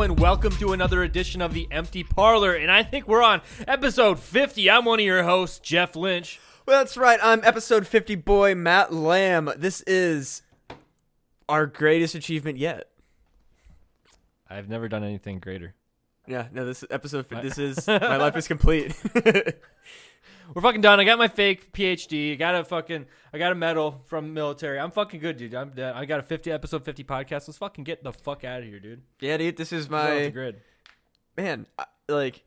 Hello and welcome to another edition of the Empty Parlor, and I think we're on episode 50. I'm one of your hosts, Jeff Lynch. Well, that's right. I'm episode 50 boy Matt Lamb. This is our greatest achievement yet. I've never done anything greater. Yeah, no, this is episode. This is my life is complete. We're fucking done. I got my fake PhD. I got a fucking, I got a medal from military. I'm fucking good, dude. I'm, I got a 50 episode 50 podcast. Let's fucking get the fuck out of here, dude. yeah, dude, this is my grid. man. I- Like,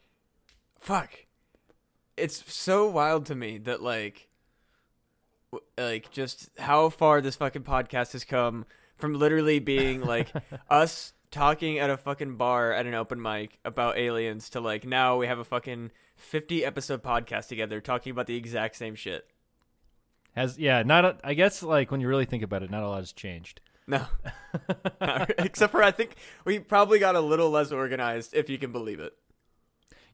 fuck. It's so wild to me that like, w- like just how far this fucking podcast has come from literally being like us talking at a fucking bar at an open mic about aliens to like now we have a fucking 50 episode podcast together talking about the exact same shit. Has yeah, not. A, I guess like when you really think about it, not a lot has changed. No. Except for I think we probably got a little less organized if you can believe it.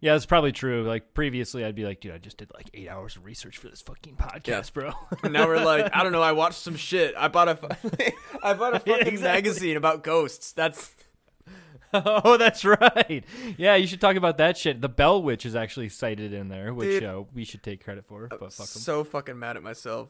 Yeah, that's probably true. Like previously, I'd be like, dude, I just did like eight hours of research for this fucking podcast, Yeah. bro. And now we're like, I don't know, I watched some shit. I bought a I bought a Yeah, fucking exactly. magazine about ghosts. That's oh, that's right. Yeah, you should talk about that shit. The Bell Witch is actually cited in there, which Dude. uh, we should take credit for. But fuck so fucking mad at myself.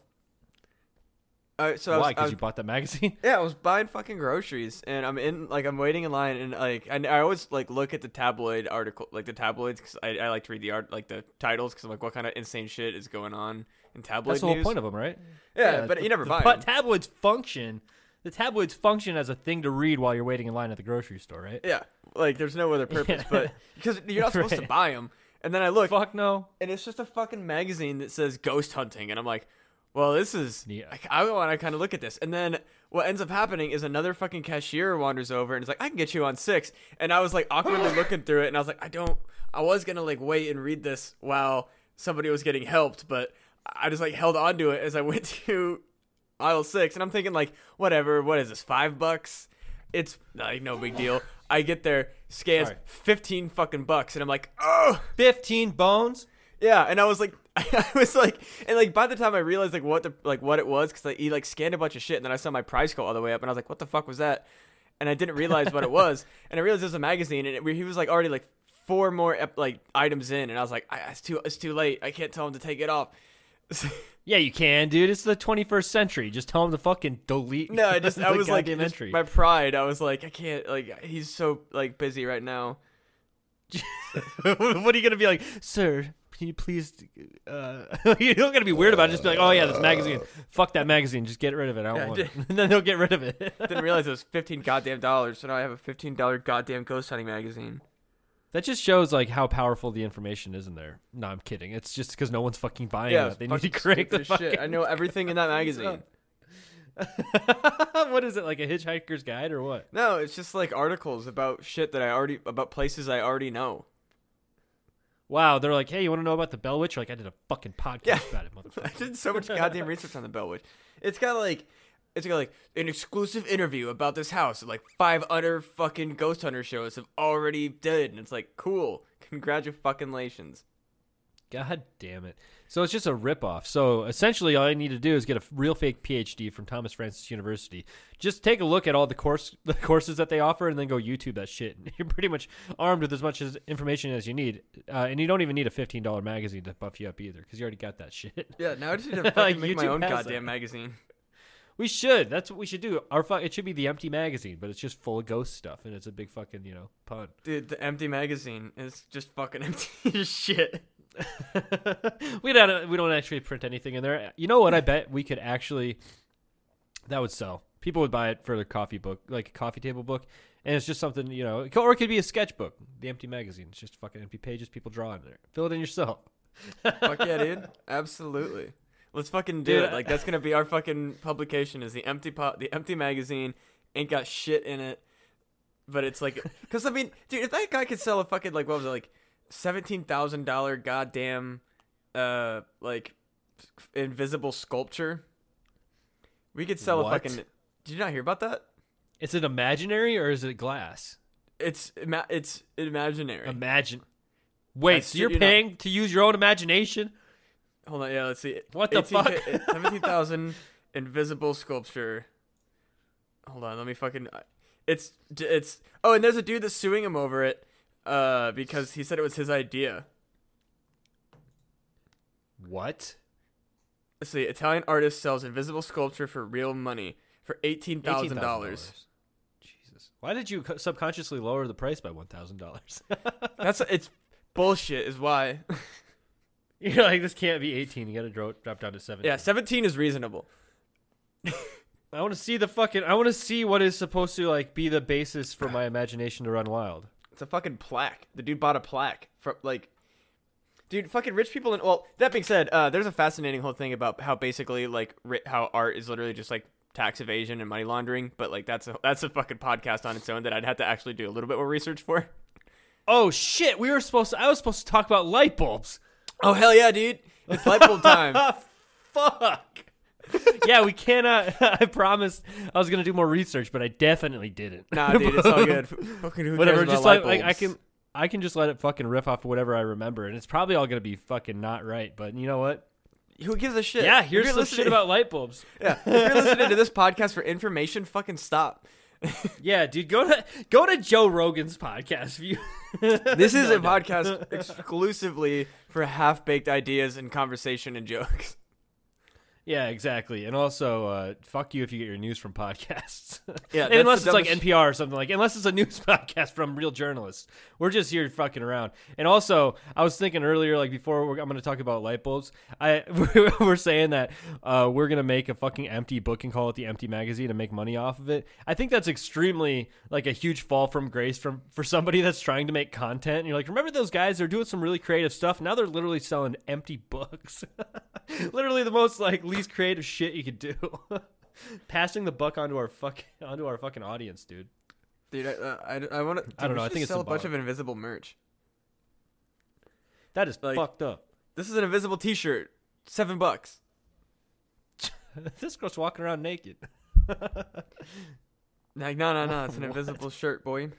All right, so I was, Why? I Because was you bought that magazine? Yeah, I was buying fucking groceries, and I'm in like I'm waiting in line, and like I, I always like look at the tabloid article, like the tabloids, because I, I like to read the art, like the titles, because I'm like, what kind of insane shit is going on in tabloid That's the whole news? point of them, right? yeah, but you never the buy them. tabloids function. The tabloids function as a thing to read while you're waiting in line at the grocery store, right? yeah, like there's no other purpose, but because you're not supposed to buy them. And then I look, Fuck no. and it's just a fucking magazine that says ghost hunting, and I'm like, well, this is. Yeah. I, I want to kind of look at this, and then what ends up happening is another fucking cashier wanders over and is like, I can get you on six, and I was like awkwardly looking through it, and I was like, I don't. I was gonna like wait and read this while somebody was getting helped, but I just like held on to it as I went to aisle six, and I'm thinking like, whatever, what is this, five bucks? It's like no big deal. I get there, scans Sorry. fifteen fucking bucks, and I'm like, oh. Fifteen bones. Yeah, and I was like, I was like, and like by the time I realized like what the like what it was, because like, he like scanned a bunch of shit, and then I saw my price go all the way up, and I was like, what the fuck was that? And I didn't realize what it was, and I realized it was a magazine, and it, he was like already like four more ep- like items in, and I was like, I, it's too it's too late, I can't tell him to take it off. Yeah, you can, dude. It's the 21st century. Just tell him to fucking delete. no, I just I was like just my pride. I was like, I can't like he's so like busy right now. what are you gonna be like, sir? Can you please? Uh, you're gonna be weird about it. Just be like, oh yeah, this magazine. Fuck that magazine. Just get rid of it. I don't Yeah, want it. and then they'll get rid of it. Didn't realize it was fifteen goddamn dollars, so now I have a fifteen dollar goddamn ghost hunting magazine. That just shows like how powerful the information is in there. No, I'm kidding. It's just because no one's fucking buying Yeah, it. They need to crank the fucking. shit. I know everything in that magazine. what is it like a hitchhiker's guide or what? No, it's just like articles about shit that I already about places I already know. Wow, they're like, hey, you want to know about the Bell Witch? You're like, I did a fucking podcast Yeah. about it, motherfucker. I did so much goddamn research on the Bell Witch. It's got like it's like an exclusive interview about this house that like five other fucking ghost hunter shows have already did, and it's like cool. Congratulations. God damn it. So it's just a ripoff. So essentially, all I need to do is get a real fake PhD from Thomas Francis University. Just take a look at all the course the courses that they offer, and then go YouTube that shit. You're pretty much armed with as much as information as you need, uh, and you don't even need a fifteen dollar magazine to buff you up either, because you already got that shit. Yeah, now I just need to Like, fucking make my own goddamn it. magazine. We should. That's what we should do. Our fu- it should be the empty magazine, but it's just full of ghost stuff, and it's a big fucking you know pun. Dude, the empty magazine is just fucking empty as shit. we don't we don't actually print anything in there. You know what? I bet we could actually that would sell. People would buy it for their coffee book, like a coffee table book, and it's just something you know, or it could be a sketchbook. The empty magazine. It's just fucking empty pages. People draw in there. Fill it in yourself. Fuck yeah, dude. Absolutely. Let's fucking do Dude, it. Like that's gonna be our fucking publication. Is the empty pot, the empty magazine ain't got shit in it, but it's like, cause I mean, dude, if that guy could sell a fucking like what was it like, seventeen thousand dollar goddamn, uh, like, invisible sculpture, we could sell What? a fucking. Did you not hear about that? Is it imaginary or is it glass? It's ima- it's imaginary. Imagine. Wait, I so you're you not. paying to use your own imagination? Hold on, yeah, let's see. What the fuck? Seventeen thousand invisible sculpture. Hold on, let me fucking. It's it's oh, and there's a dude that's suing him over it, uh, because he said it was his idea. What? Let's see, Italian artist sells invisible sculpture for real money for eighteen thousand dollars. Jesus. Why did you subconsciously lower the price by one thousand dollars? That's it's bullshit. Is why. You're like, this can't be eighteen. You got to drop drop down to seventeen. yeah, seventeen is reasonable. I want to see the fucking. I want to see what is supposed to like be the basis for my imagination to run wild. It's a fucking plaque. The dude bought a plaque for like, dude, fucking rich people. And well, that being said, uh, there's a fascinating whole thing about how basically like ri- how art is literally just like tax evasion and money laundering. But like that's a that's a fucking podcast on its own that I'd have to actually do a little bit more research for. Oh shit! We were supposed to. I was supposed to talk about light bulbs. Oh hell yeah, dude! It's light bulb time. Fuck. yeah, we cannot. I promised I was gonna do more research, but I definitely didn't. nah, dude, it's all good. fucking who whatever. cares Just about like, light like I bulbs? can. I can just let it fucking riff off whatever I remember, and it's probably all gonna be fucking not right. But you know what? Who gives a shit? Yeah, If here's you're some shit listening- about light bulbs. Yeah, if you're listening to this podcast for information, fucking stop. Yeah, dude, go to go to Joe Rogan's podcast. If you This is No, a no. podcast exclusively for half baked ideas and conversation and jokes. Yeah, exactly. And also, uh, fuck you if you get your news from podcasts. Yeah, unless it's like NPR or something like, unless it's a news podcast from real journalists, we're just here fucking around. And also, I was thinking earlier, like before we're, I'm going to talk about light bulbs. I we're saying that uh, we're going to make a fucking empty book and call it the Empty Magazine and make money off of it. I think that's extremely like a huge fall from grace from for somebody that's trying to make content. And you're like, remember those guys? They're doing some really creative stuff. Now they're literally selling empty books. literally the most like least creative shit you could do. Passing the buck onto our fuck onto our fucking audience, dude. Dude, I, uh, I, I want to. I don't know, I think it's sell a bunch of invisible merch. That is Like- fucked up. This is an invisible T-shirt, seven bucks. this girl's walking around naked. Like, no, no, no, it's an invisible shirt, boy.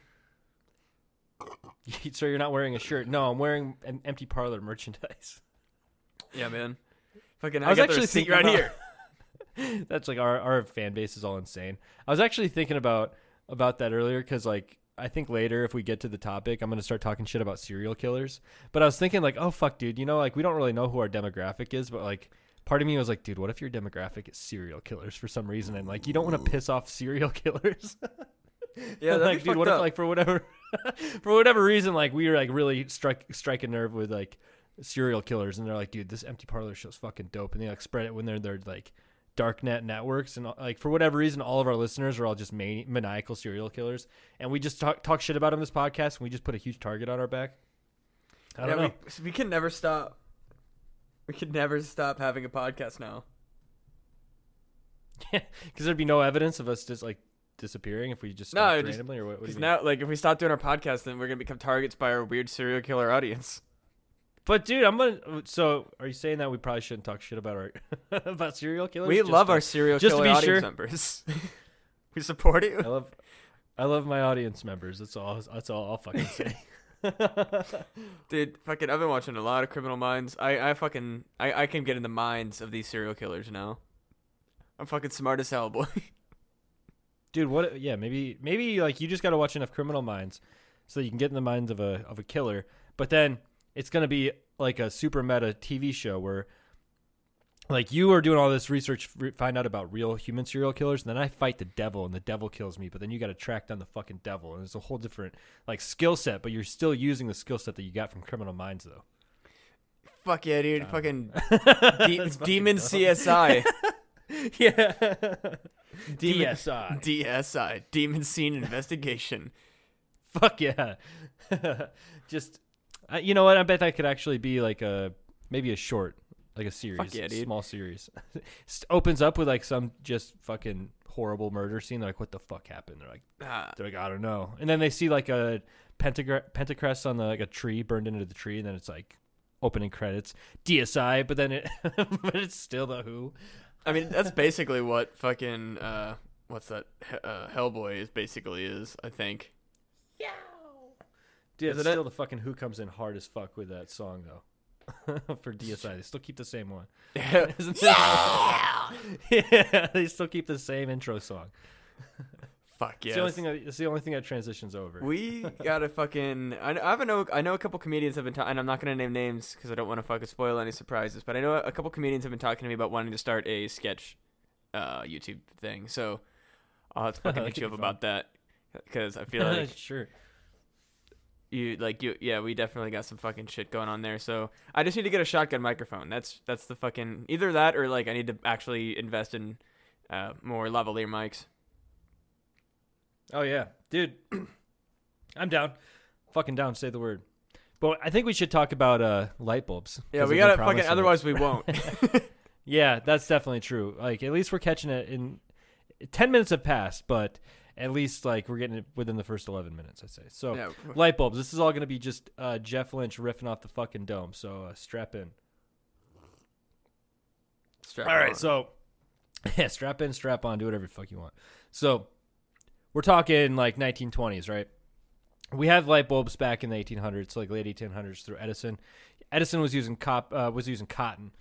so you're not wearing a shirt? No, I'm wearing an empty parlor merchandise. Yeah, man. Fucking, I I, was actually thinking right about- here. That's like our our fan base is all insane. I was actually thinking about about that earlier because like I think later if we get to the topic, I'm gonna start talking shit about serial killers. But I was thinking like, oh fuck, dude, you know, like we don't really know who our demographic is, but like part of me was like, dude, what if your demographic is serial killers for some reason, and like you don't want to piss off serial killers. Yeah, like, dude, what fucked if like for whatever for whatever reason, like we were like really strike strike a nerve with like serial killers, and they're like, dude, this empty parlor show's fucking dope, and they like spread it when they're they're like dark net networks, and like for whatever reason, all of our listeners are all just mani- maniacal serial killers, and we just talk talk shit about them this podcast, and we just put a huge target on our back. I don't yeah, know. We, we can never stop. We can never stop having a podcast now. because there'd be no evidence of us just like disappearing if we just No, stopped just- randomly, or what? what do Because you mean? now, like, if we stop doing our podcast, then we're gonna become targets by our weird serial killer audience. But dude, I'm gonna. So, are you saying that we probably shouldn't talk shit about our about serial killers? We Just love to- our serial just to killer be audience sure. members. we support you. I love, I love my audience members. That's all. That's all I'll fucking say. Dude, fucking, I've been watching a lot of Criminal Minds. I, I fucking, I, I can get in the minds of these serial killers now. I'm fucking smart as hell, boy. dude, what? Yeah, maybe, maybe like you just got to watch enough Criminal Minds so you can get in the minds of a of a killer. But then it's gonna be like a super meta TV show where. Like you are doing all this research, find out about real human serial killers, and then I fight the devil, and the devil kills me. But then you got to track down the fucking devil, and it's a whole different like skill set. But you're still using the skill set that you got from Criminal Minds, though. Fuck yeah, dude. Uh, fucking de- Demon. CSI. yeah. Demon- DSI. DSI. Demon Scene Investigation. Fuck yeah. Just, uh, you know what? I bet that could actually be like a maybe a short, like a series, yeah, dude. small series. S- opens up with like some just fucking horrible murder scene. They're like, what the fuck happened? They're like, Ah, they're like, I don't know. And then they see like a pentagra- pentacrest on the like a tree burned into the tree, and then it's like opening credits DSI, but then it, but it's still the Who. I mean, that's basically what fucking, uh, what's that? He- Uh, Hellboy is basically is, I think. Dude, it's it? still the fucking Who comes in hard as fuck with that song though. For DSI, they still keep the same one. Isn't yeah, they still keep the same intro song. Fuck It's the only thing. That, it's the only thing that transitions over. We gotta fucking. I, know, I have a know. I know a couple comedians have been, ta- and I'm not gonna name names because I don't want to fucking spoil any surprises. But I know a couple comedians have been talking to me about wanting to start a sketch, uh, YouTube thing. So I'll have to fucking hit you up about that because I feel like sure. You like you. Yeah, we definitely got some fucking shit going on there. So I just need to get a shotgun microphone. That's that's the fucking either that or like I need to actually invest in uh, more lavalier mics. Oh yeah, dude. I'm down. Fucking down. Say the word. But I think we should talk about uh, light bulbs. yeah we gotta fucking. it. Otherwise, we won't. Yeah, that's definitely true. Like at least we're catching it in ten minutes have passed, but at least like we're getting it within the first eleven minutes, I'd say. So yeah. light bulbs. This is all going to be just uh, Jeff Lynch riffing off the fucking dome. So uh, strap in. Strap All right, on. so yeah, strap in, strap on, do whatever the fuck you want. So we're talking like 1920s, right? We have light bulbs back in the 1800s, like late 1800s through Edison. Edison was using cop uh, was using cotton,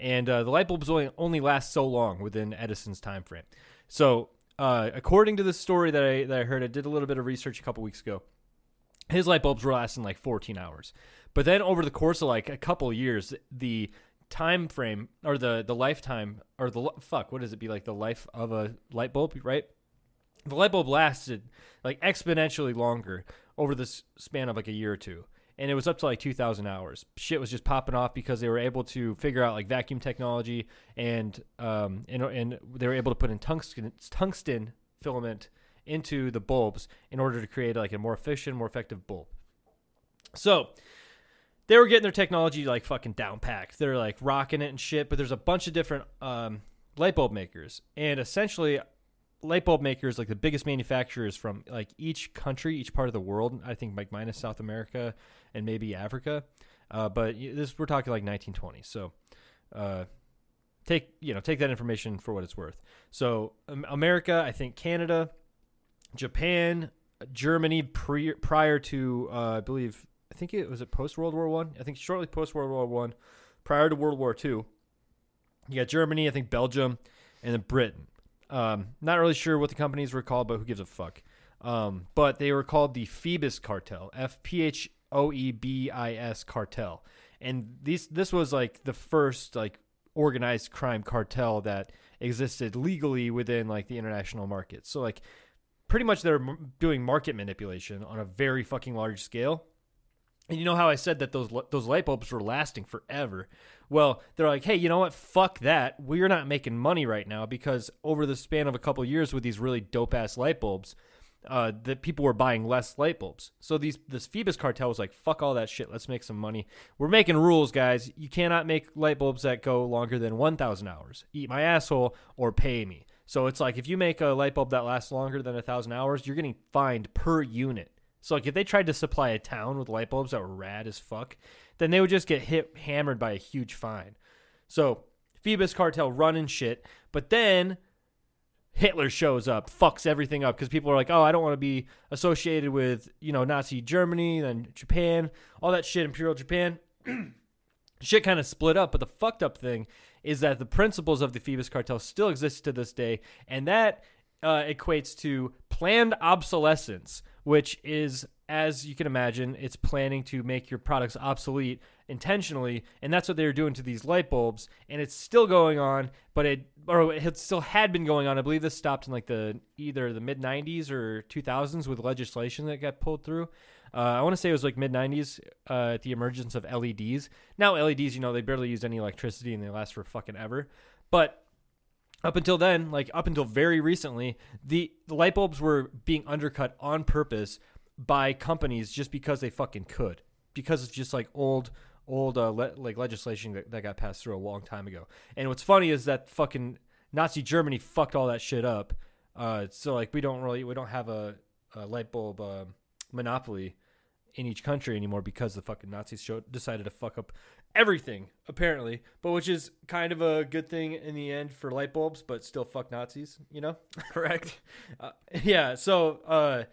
and uh, the light bulbs only only last so long within Edison's time frame. So uh, according to the story that I that I heard, I did a little bit of research a couple weeks ago. His light bulbs were lasting like 14 hours, but then over the course of like a couple years, the time frame or the the lifetime or the fuck what does it be like the life of a light bulb right? The light bulb lasted like exponentially longer over this span of like a year or two and it was up to like 2000 hours shit was just popping off because they were able to figure out like vacuum technology and um and, and they were able to put in tungsten tungsten filament into the bulbs in order to create like a more efficient more effective bulb so they were getting their technology like fucking down packed. They're like rocking it and shit. But there's a bunch of different um, light bulb makers, and essentially, light bulb makers like the biggest manufacturers from like each country, each part of the world. I think like minus South America and maybe Africa. Uh, but this we're talking like 1920. So. Uh, Take you know take that information for what it's worth. So um, America, I think Canada, Japan, Germany pre- prior to uh, I believe I think it was it post World War One. I. think shortly post World War One, prior to World War Two. You got Germany, I think Belgium, and then Britain. Um, not really sure what the companies were called, but who gives a fuck? Um, but they were called the Phoebus Cartel, F P H O E B I S cartel, and these this was like the first like organized crime cartel that existed legally within like the international market. So like pretty much they're doing market manipulation on a very fucking large scale. And you know how I said that those those light bulbs were lasting forever? Well, they're like, "Hey, you know what? Fuck that. We're not making money right now because over the span of a couple years with these really dope ass light bulbs, uh, that people were buying less light bulbs. So these this Phoebus cartel was like, "Fuck all that shit. Let's make some money. We're making rules, guys. You cannot make light bulbs that go longer than 1,000 hours. Eat my asshole or pay me." So it's like if you make a light bulb that lasts longer than a thousand hours, you're getting fined per unit. So like if they tried to supply a town with light bulbs that were rad as fuck, then they would just get hit hammered by a huge fine. So Phoebus cartel running shit, but then Hitler shows up, fucks everything up because people are like, "Oh, I don't want to be associated with you know Nazi Germany, then Japan, all that shit, Imperial Japan." shit kind of split up, but the fucked up thing is that the principles of the Phoebus cartel still exist to this day, and that uh, equates to planned obsolescence, which is, as you can imagine, it's planning to make your products obsolete intentionally, and that's what they were doing to these light bulbs, and it's still going on, but it or it still had been going on. I believe this stopped in like the either the mid '90s or 2000s with legislation that got pulled through. Uh, I want to say it was like mid 90s uh, the emergence of LEDs. Now LEDs, you know, they barely use any electricity and they last for fucking ever. But up until then, like up until very recently, the, the light bulbs were being undercut on purpose by companies just because they fucking could, because it's just like old old uh, le- like legislation that, that got passed through a long time ago. And what's funny is that fucking Nazi Germany fucked all that shit up. Uh, so like we don't really we don't have a, a light bulb uh, monopoly in each country anymore because the fucking Nazis show, decided to fuck up everything apparently, but which is kind of a good thing in the end for light bulbs, but still fuck Nazis, you know? Correct. Uh, yeah. So uh,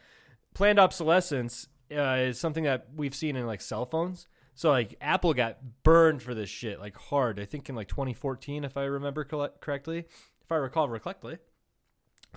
planned obsolescence uh, is something that we've seen in like cell phones. So like Apple got burned for this shit like hard. I think in like 2014, if I remember correctly, if I recall correctly.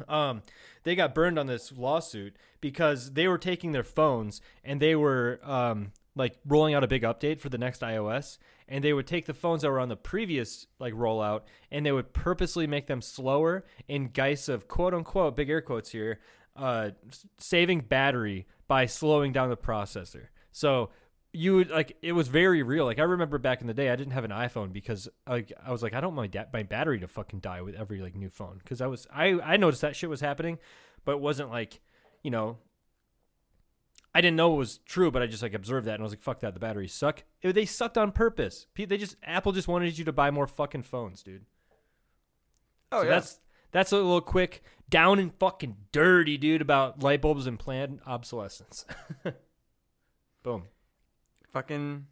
um, they got burned on this lawsuit because they were taking their phones and they were um, like rolling out a big update for the next iOS, and they would take the phones that were on the previous like rollout and they would purposely make them slower in guise of quote unquote big air quotes here, uh, saving battery by slowing down the processor. So you would like it was very real. Like I remember back in the day, I didn't have an iPhone because like I was like I don't want my, da- my battery to fucking die with every like new phone because I was I I noticed that shit was happening, but it wasn't like you know I didn't know it was true, but I just like observed that and I was like fuck that the batteries suck. It- they sucked on purpose. They just Apple just wanted you to buy more fucking phones, dude. Oh So that's that's a little quick down and fucking dirty, dude, about light bulbs and planned obsolescence. Boom. fucking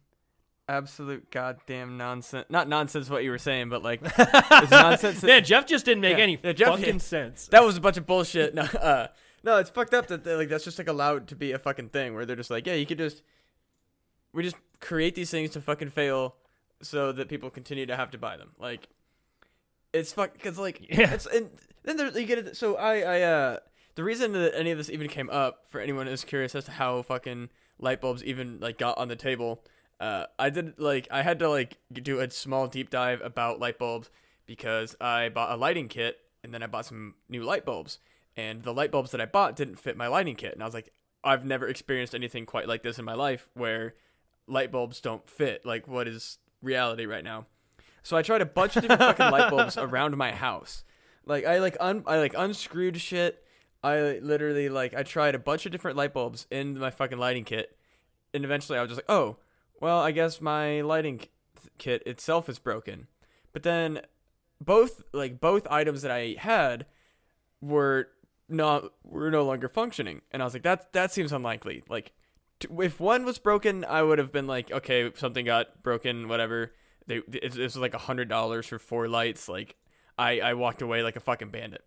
absolute goddamn nonsense. Not nonsense what you were saying, but like it's nonsense. Man, Jeff just didn't make Yeah, any yeah, Jeff- fucking sense. that was a bunch of bullshit. No, uh, no, it's fucked up that they, like that's just like allowed to be a fucking thing where they're just like, yeah, you could just we just create these things to fucking fail so that people continue to have to buy them. Like it's fuck because like Yeah. it's and then there, you get it. So I I uh the reason that any of this even came up for anyone who's curious as to how fucking light bulbs even like got on the table. Uh, I did like I had to like do a small deep dive about light bulbs because I bought a lighting kit and then I bought some new light bulbs and the light bulbs that I bought didn't fit my lighting kit and I was like I've never experienced anything quite like this in my life where light bulbs don't fit like what is reality right now. So I tried a bunch of different fucking light bulbs around my house. Like I like un I like unscrewed shit. I literally like I tried a bunch of different light bulbs in my fucking lighting kit, and eventually I was just like, oh, well, I guess my lighting kit itself is broken. But then both like both items that I had were not were no longer functioning, and I was like, that that seems unlikely. Like t- if one was broken, I would have been like, okay, something got broken, whatever. They it was like a hundred dollars for four lights. Like I I walked away like a fucking bandit.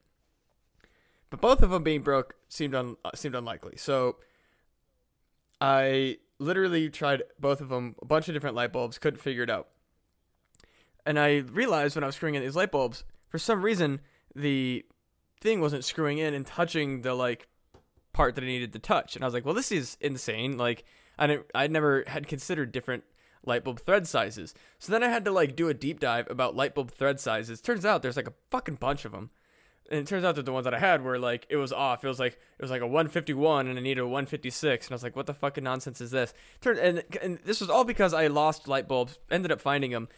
But both of them being broke seemed un, uh, seemed unlikely. So I literally tried both of them, a bunch of different light bulbs, couldn't figure it out. And I realized when I was screwing in these light bulbs, for some reason the thing wasn't screwing in and touching the like part that I needed to touch. And I was like, well, this is insane. Like I didn't, I never had considered different light bulb thread sizes. So then I had to like do a deep dive about light bulb thread sizes. Turns out there's like a fucking bunch of them. And it turns out that the ones that I had were like it was off. It was like it was like a 151 and I needed a 156 and I was like what the fucking nonsense is this? Turn and and this was all because I lost light bulbs, ended up finding them.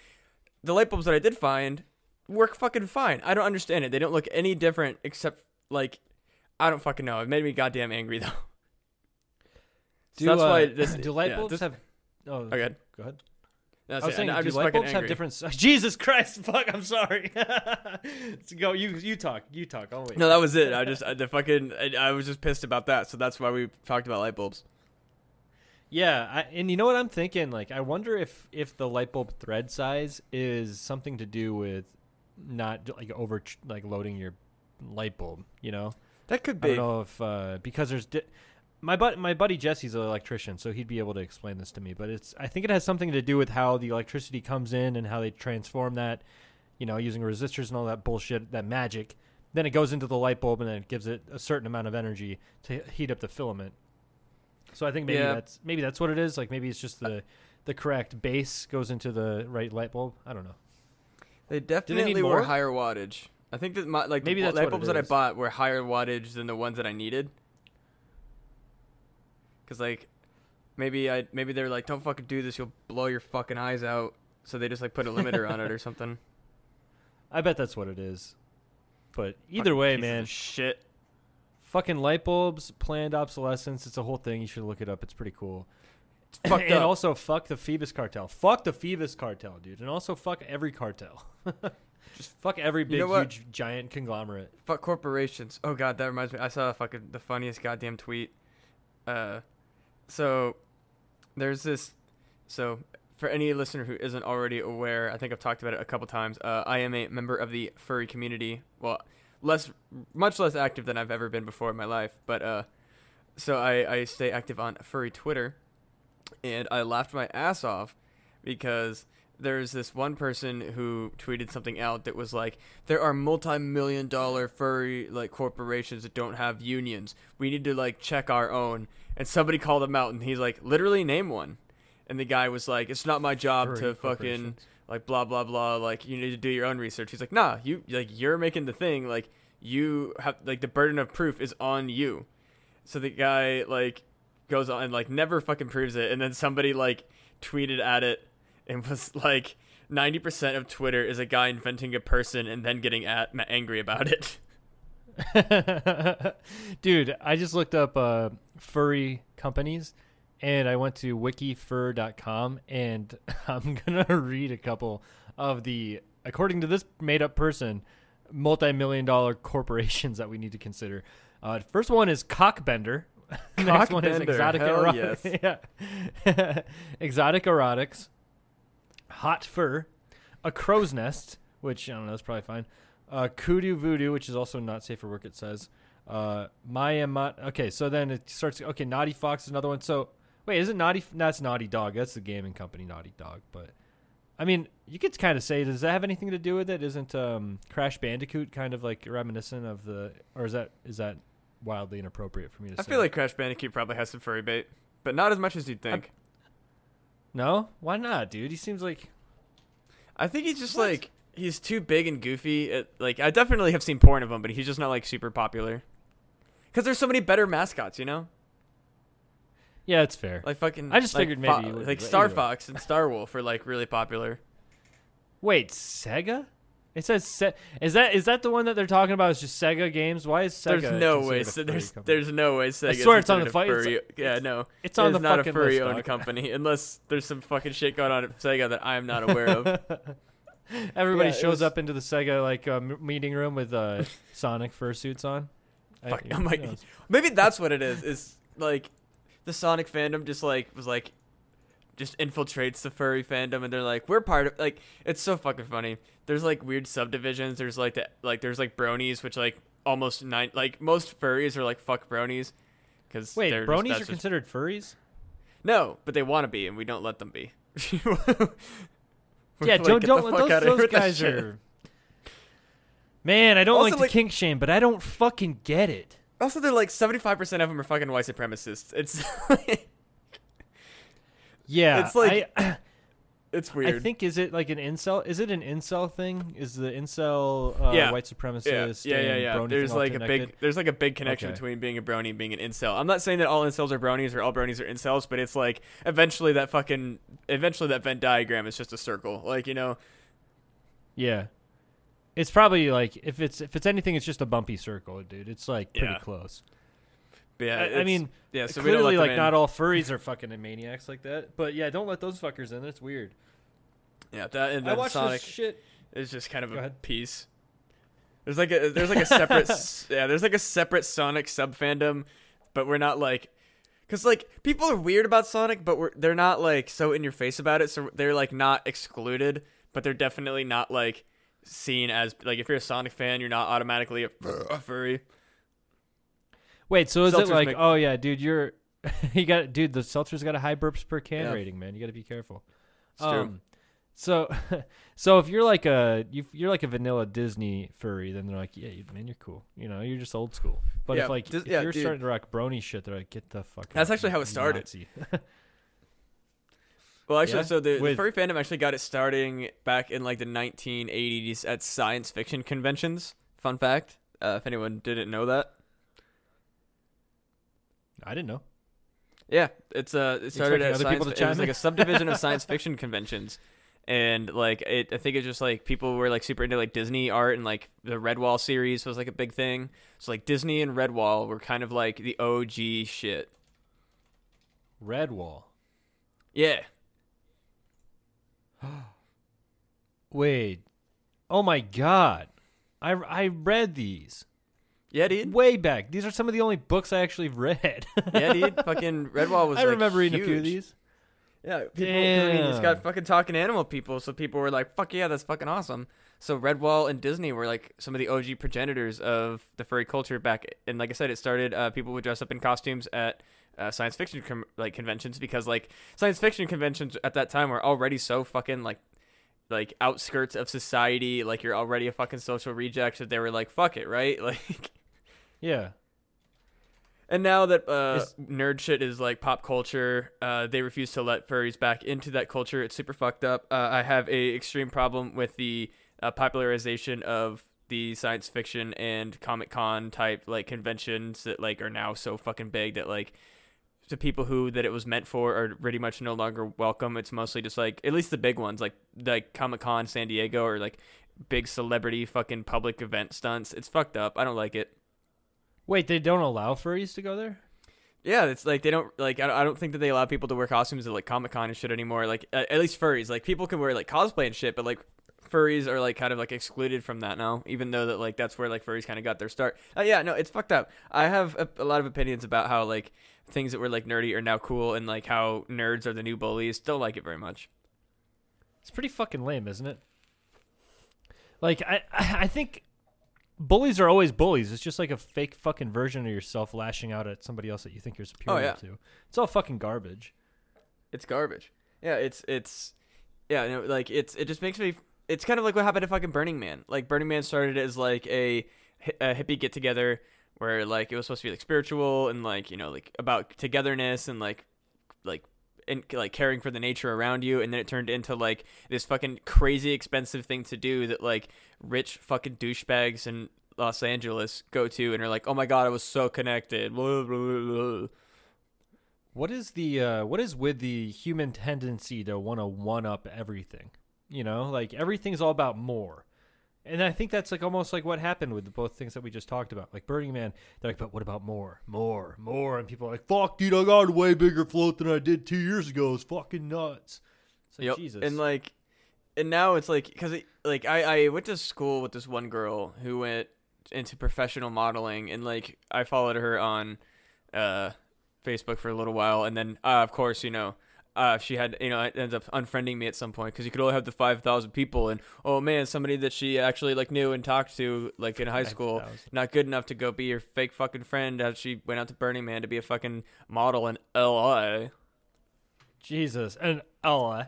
The light bulbs that I did find work fucking fine. I don't understand it. They don't look any different except like I don't fucking know. It made me goddamn angry though. So Do, that's uh, why this do light yeah, bulbs this- have? Oh, Okay. go ahead. That's I was it. saying, I'm do just light bulbs angry. have different? Jesus Christ! Fuck! I'm sorry. Let's go. You you talk. You talk. I'll wait. No, that was it. I just I, the fucking I, I was just pissed about that. So that's why we talked about light bulbs. Yeah, I, and you know what I'm thinking? Like, I wonder if if the light bulb thread size is something to do with not like over like loading your light bulb. You know, That could be. I don't know if uh, because there's di- my but my buddy Jesse's an electrician, so he'd be able to explain this to me. But it's I think it has something to do with how the electricity comes in and how they transform that, you know, using resistors and all that bullshit, that magic. Then it goes into the light bulb and then it gives it a certain amount of energy to heat up the filament. So I think maybe Yeah. that's maybe that's what it is. Like maybe it's just the the correct base goes into the right light bulb. I don't know. They definitely were more? higher wattage. I think that my like Maybe the light bulbs that I bought were higher wattage than the ones that I needed. Cause like maybe I maybe they're like don't fucking do this you'll blow your fucking eyes out. So they just like put a limiter on it or something. I bet that's what it is. But either Fucking way, man, shit. fucking light bulbs, planned obsolescence. It's a whole thing. You should look it up. It's pretty cool. Fucked and up. also fuck the Phoebus cartel. Fuck the Phoebus cartel, dude. And also fuck every cartel. Just fuck every big, know what? huge, giant conglomerate. Fuck corporations. Oh god, that reminds me. I saw a fucking the funniest goddamn tweet. Uh, so there's this. So for any listener who isn't already aware, I think I've talked about it a couple times. Uh, I am a member of the furry community. Well, less, much less active than I've ever been before in my life. But uh, so I I stay active on furry Twitter, and I laughed my ass off because there's this one person who tweeted something out that was like, "There are multi-million dollar furry like corporations that don't have unions. We need to like check our own." And somebody called him out, and he's like, "Literally name one." And the guy was like, "It's not my job Furry to fucking like blah blah blah. Like you need to do your own research." He's like, "Nah, you like you're making the thing. Like you have like the burden of proof is on you." So the guy like goes on and like never fucking proves it, and then somebody like tweeted at it and was like, ninety percent of Twitter is a guy inventing a person and then getting at angry about it. Dude, I just looked up uh, furry companies and I went to wikifur.com and I'm going to read a couple of the, according to this made up person, multi million dollar corporations that we need to consider. Uh, first one is Cockbender. Next one is Exotic Erotics. yeah. Exotic Erotics. Hot Fur. A Crow's Nest, which I don't know, that's probably fine. Uh, Kudu Voodoo, which is also not safe for work, it says. Uh, Maya Mot. Okay, so then it starts. Okay, Naughty Fox is another one. So wait, is it Naughty? That's Naughty Dog. That's the gaming company, Naughty Dog. But I mean, you could kind of say, does that have anything to do with it? Isn't um, Crash Bandicoot kind of like reminiscent of the, or is that is that wildly inappropriate for me to say. I say? feel like Crash Bandicoot probably has some furry bait, but not as much as you'd think. no, why not, dude? He seems like I think he's just What? like he's too big and goofy. It, like I definitely have seen porn of him, but he's just not like super popular. Cause there's so many better mascots, you know, yeah, it's fair. like fucking. I just like figured maybe you would, like Star either way. Fox and Star Wolf are like really popular. Wait, Sega? It says Se- is that is that the one that they're talking about? Is just Sega games? Why is Sega? There's no way. a So there's company? there's no way. Sega swear it's on the considered a fi- it's- furry. yeah, no. it's on It the is not a furry list, owned dog. company unless there's some fucking shit going on at Sega that I'm not aware of. Everybody Yeah, shows was- up into the Sega like uh, meeting room with uh, Sonic fursuits on. Fuck, you I'm like, maybe that's what it is. Is like the Sonic fandom just like was like just infiltrates the furry fandom, and they're like, we're part of. Like, it's so fucking funny. There's like weird subdivisions. There's like the like there's like bronies, which like almost nine like most furries are like fuck bronies. Because Wait, they're bronies just, are considered furries? no, but they want to be, and we don't let them be. yeah, Like, don't don't those, those guys are. Man, I don't Also, like the like- kink shame, but I don't fucking get it. Also, they're like 75% of them are fucking white supremacists. It's Yeah, It's like- I, it's weird. I think is it like an incel? Is it an incel thing? Is the incel uh, Yeah. white yeah, supremacist? yeah, yeah, yeah. brony There's like a big, there's like a big connection Okay. between being a brony and being an incel. I'm not saying that all incels are bronies or all bronies are incels, but it's like eventually that fucking, eventually that Venn diagram is just a circle. Like you know, Yeah. It's probably like if it's if it's anything, it's just a bumpy circle, dude. It's like pretty Yeah. close. Yeah. I, I mean, yeah. So we don't clearly, like not all furries are fucking maniacs like that. But yeah, don't let those fuckers in. That's weird. Yeah, that and I watched Sonic this shit. is just kind of Go a ahead. piece. There's like a there's like a separate yeah there's like a separate Sonic sub fandom, but we're not like, cause like people are weird about Sonic, but we're they're not like so in your face about it, so they're like not excluded, but they're definitely not like seen as like if you're a Sonic fan, you're not automatically a, a furry. Wait, so is Seltzers it like, make- oh yeah, dude, you're you got dude, the seltzer's got a high burps per can Yeah. rating, man. You got to be careful. It's true. Um, so so if you're like a you you're like a vanilla Disney furry, then they're like, yeah, you, man, you're cool. You know, you're just old school. But Yeah, if like Dis- if yeah, you're dude. starting to rock brony shit, they're like, get the fuck. That's out, actually you how it started. Nazi." Well, actually, Yeah? so the, the With- furry fandom actually got it starting back in like the 1980s at science fiction conventions. Fun fact, uh, if anyone didn't know that. I didn't know. Yeah, it's uh, it started expecting at other science, people to it chime was like in? a subdivision of science fiction conventions, and like it, I think it's just like people were like super into like Disney art and like the Redwall series was like a big thing. So like Disney and Redwall were kind of like the OG shit. Redwall. Yeah, Wait. Oh my god. I I read these yeah, dude. way back. These are some of the only books I actually read. Yeah, dude. Fucking Redwall was. I like, remember reading a few of these. Yeah, people. I mean, it's got fucking talking animal people, so people were like, "Fuck yeah, that's fucking awesome." So Redwall and Disney were like some of the OG progenitors of the furry culture back. And like I said, it started. Uh, people would dress up in costumes at uh, science fiction com- like conventions because like science fiction conventions at that time were already so fucking like like outskirts of society, like you're already a fucking social reject. That they were like, fuck it, right? Like, Yeah. and now that uh, Is- nerd shit is like pop culture, uh, they refuse to let furries back into that culture. It's super fucked up. Uh, I have a extreme problem with the uh, popularization of the science fiction and comic con type like conventions that like are now so fucking big that like the people who that it was meant for are pretty much no longer welcome. It's mostly just like at least the big ones like like Comic Con San Diego or like big celebrity fucking public event stunts. It's fucked up. I don't like it. Wait, they don't allow furries to go there? Yeah, it's like they don't like. I don't, I don't think that they allow people to wear costumes at like Comic Con and shit anymore. Like at, at least furries, like people can wear like cosplay and shit, but like furries are like kind of like excluded from that now. Even though that like that's where like furries kind of got their start. Uh, yeah, no, it's fucked up. I have a, a lot of opinions about how like things that were like nerdy are now cool and like how nerds are the new bullies. Don't like it very much. It's pretty fucking lame, isn't it? Like I I think bullies are always bullies. It's just like a fake fucking version of yourself lashing out at somebody else that you think you're superior oh, yeah. to. It's all fucking garbage. It's garbage. Yeah, it's it's yeah, no, like it's it just makes me. It's kind of like what happened to fucking Burning Man. Like Burning Man started as like a, a hippie get together where like it was supposed to be like spiritual and like you know like about togetherness and like like and like caring for the nature around you and then it turned into like this fucking crazy expensive thing to do that like rich fucking douchebags in Los Angeles go to and are like oh my god I was so connected. What is the uh, what is with the human tendency to want to one up everything? You know, like everything's all about more. And I think that's like almost like what happened with the both things that we just talked about. Like Burning Man, they're like, but what about more, more, more? And people are like, fuck, dude, I got a way bigger float than I did two years ago. It's fucking nuts. It's like Yep. Jesus. And like, and now it's like, cause it, like I I went to school with this one girl who went into professional modeling, and like I followed her on, uh, Facebook for a little while, and then uh, of course you know. Uh, she had, you know, it ends up unfriending me at some point because you could only have the five thousand people, and oh man, somebody that she actually like knew and talked to like in high school, 5,000. not good enough to go be your fake fucking friend as she went out to Burning Man to be a fucking model in L.A. Jesus. And LA.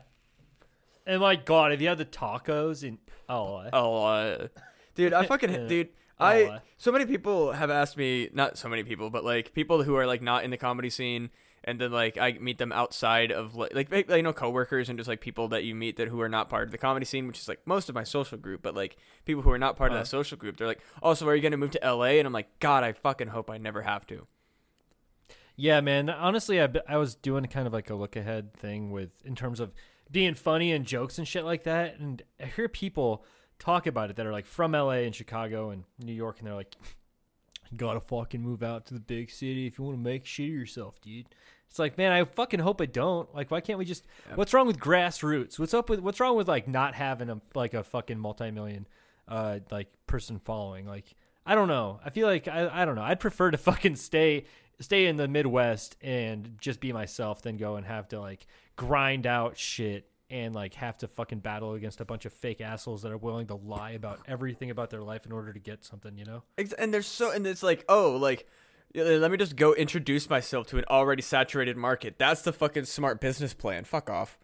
And my God, have you had the tacos in LA. Uh, dude, I fucking Yeah. dude. I so many people have asked me, not so many people, but like people who are like not in the comedy scene, and then like I meet them outside of like like, like you know coworkers and just like people that you meet that who are not part of the comedy scene, which is like most of my social group, but like people who are not part of Uh-huh. that social group, they're like, oh, so are you gonna move to L.A.? And I'm like, God, I fucking hope I never have to. Yeah, man. Honestly, I, I was doing kind of like a look ahead thing with in terms of being funny and jokes and shit like that. And I hear people talk about it that are like from LA and Chicago and New York, and they're like, "You gotta fucking move out to the big city if you want to make shit of yourself, dude." It's like, man, I fucking hope I don't. Like, why can't we just? Yeah. What's wrong with grassroots? What's up with? What's wrong with like not having a like a fucking multi-million, uh, like person following? Like, I don't know. I feel like I, I don't know. I'd prefer to fucking stay stay in the Midwest and just be myself than go and have to like grind out shit and like have to fucking battle against a bunch of fake assholes that are willing to lie about everything about their life in order to get something, you know? And there's so and it's like, oh, like let me just go introduce myself to an already saturated market. That's the fucking smart business plan. Fuck off.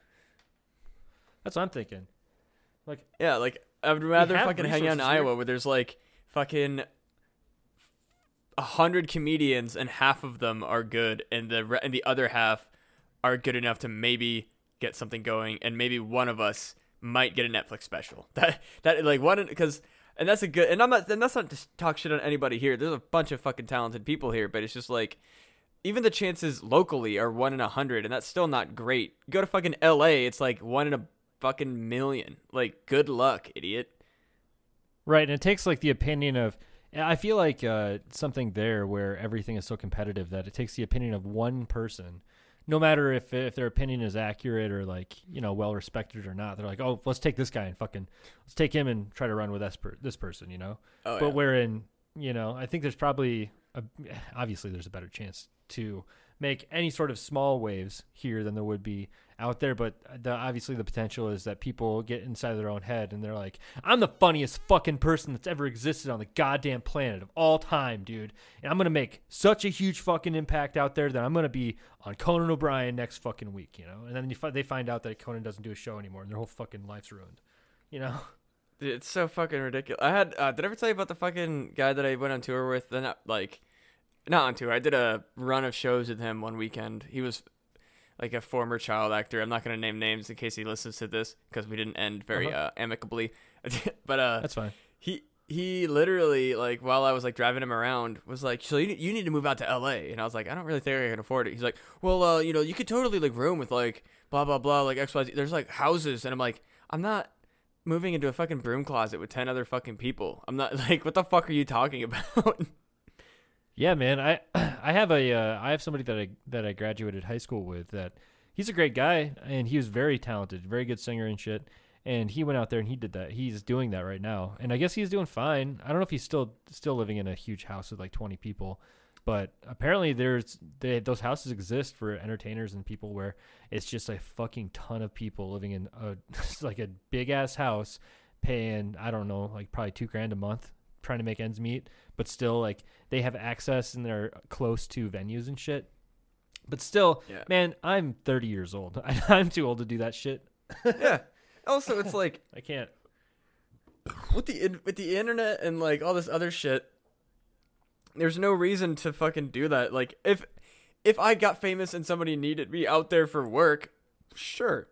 That's what I'm thinking. Like Yeah, like I would rather fucking hang out in here. Iowa where there's like fucking a hundred comedians and half of them are good, and the re- and the other half are good enough to maybe get something going, and maybe one of us might get a Netflix special. That that like one because. And that's a good, and I'm not, and that's not to talk shit on anybody here. There's a bunch of fucking talented people here, but it's just like, even the chances locally are one in a hundred, and that's still not great. Go to fucking L.A., it's like one in a fucking million. Like, good luck, idiot. Right, and it takes like the opinion of. I feel like uh, something there where everything is so competitive that it takes the opinion of one person, no matter if if their opinion is accurate or like you know well respected or not. They're like, oh, let's take this guy and fucking let's take him and try to run with this, per- this person, you know. Oh, but wherein you know, I think there's probably a, obviously there's a better chance to make any sort of small waves here than there would be out there. But the, obviously the potential is that people get inside their own head and they're like, I'm the funniest fucking person that's ever existed on the goddamn planet of all time, dude. And I'm gonna make such a huge fucking impact out there that I'm gonna be on Conan O'Brien next fucking week, you know. And then they find out that Conan doesn't do a show anymore and their whole fucking life's ruined. You know. Dude, it's so fucking ridiculous. I had uh, did I ever tell you about the fucking guy that I went on tour with? Then like, not on tour. I did a run of shows with him one weekend. He was like a former child actor. I'm not gonna name names in case he listens to this because we didn't end very Uh-huh. uh, amicably. but uh, That's fine. he he literally like while I was like driving him around was like, so you, you need to move out to L.A. And I was like, I don't really think I can afford it. He's like, well, uh, you know, you could totally like room with like blah blah blah like X Y Z. There's like houses, and I'm like, I'm not moving into a fucking broom closet with ten other fucking people. I'm not like, what the fuck are you talking about? Yeah, man. I I have a uh, I have somebody that I that I graduated high school with that he's a great guy and he was very talented, very good singer and shit. And he went out there and he did that. He's doing that right now, and I guess he's doing fine. I don't know if he's still still living in a huge house with like twenty people, but apparently there's they, those houses exist for entertainers and people where it's just a fucking ton of people living in a like a big ass house, paying I don't know like probably two grand a month trying to make ends meet, but still like they have access and they're close to venues and shit. But still, Yeah. man, I'm 30 years old. I'm too old to do that shit. yeah. Also, it's like I can't. with the with the internet and like all this other shit, there's no reason to fucking do that. Like if if I got famous and somebody needed me out there for work, sure.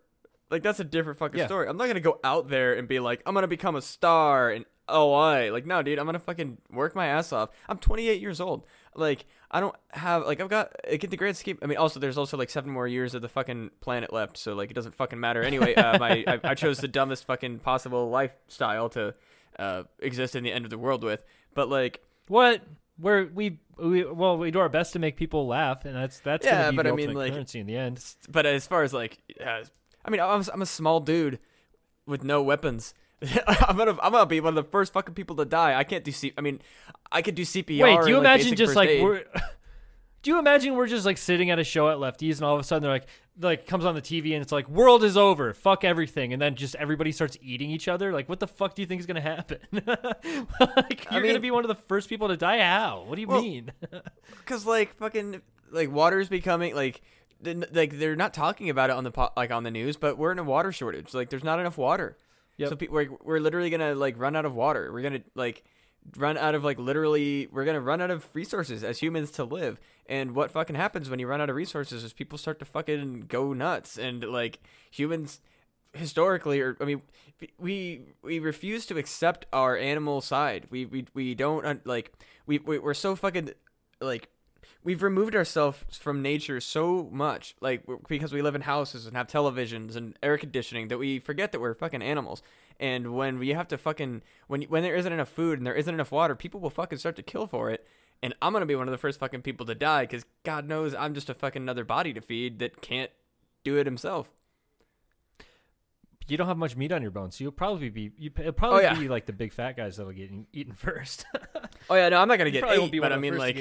Like that's a different fucking Yeah. story. I'm not gonna go out there and be like, I'm gonna become a star in LA. Like, no, dude, I'm gonna fucking work my ass off. I'm 28 years old. Like, I don't have like I've got like in the grand scheme. I mean, also there's also like seven more years of the fucking planet left, so like it doesn't fucking matter anyway. Uh, my I, I chose the dumbest fucking possible lifestyle to uh, exist in the end of the world with. But like, What? We're we we well we do our best to make people laugh, and that's that's Yeah, but I mean, like- currency in the end. but as far as like, uh, I mean, I'm I'm a small dude with no weapons. I'm gonna I'm gonna be one of the first fucking people to die. I can't do C. I mean, I could do CPR. Wait, do you and, like, imagine just like aid. we're? Do you imagine we're just like sitting at a show at Lefties, and all of a sudden they're like, like comes on the TV, and it's like, "World is over, fuck everything," and then just everybody starts eating each other. Like, what the fuck do you think is gonna happen? like, you're gonna be one of the first people to die. How? What do you Well, mean? Because like fucking like water's becoming like like they're not talking about it on the po- like on the news, but we're in a water shortage. Like there's not enough water. Yep. So pe- we're we're literally gonna like run out of water. We're gonna like run out of like literally we're gonna run out of resources as humans to live. And what fucking happens when you run out of resources is people start to fucking go nuts and like humans historically or I mean we we refuse to accept our animal side. We we we don't like we, we we're so fucking like we've removed ourselves from nature so much like because we live in houses and have televisions and air conditioning that we forget that we're fucking animals. And when we have to fucking when when there isn't enough food and there isn't enough water people will fucking start to kill for it. And i'm gonna be one of the first fucking people to die because god knows i'm just a fucking another body to feed that can't do it himself you don't have much meat on your bones, so you'll probably be you, it'll probably Oh, yeah. be like the big fat guys that'll get eaten, eaten first. oh yeah no i'm not gonna get probably ate won't be but i mean like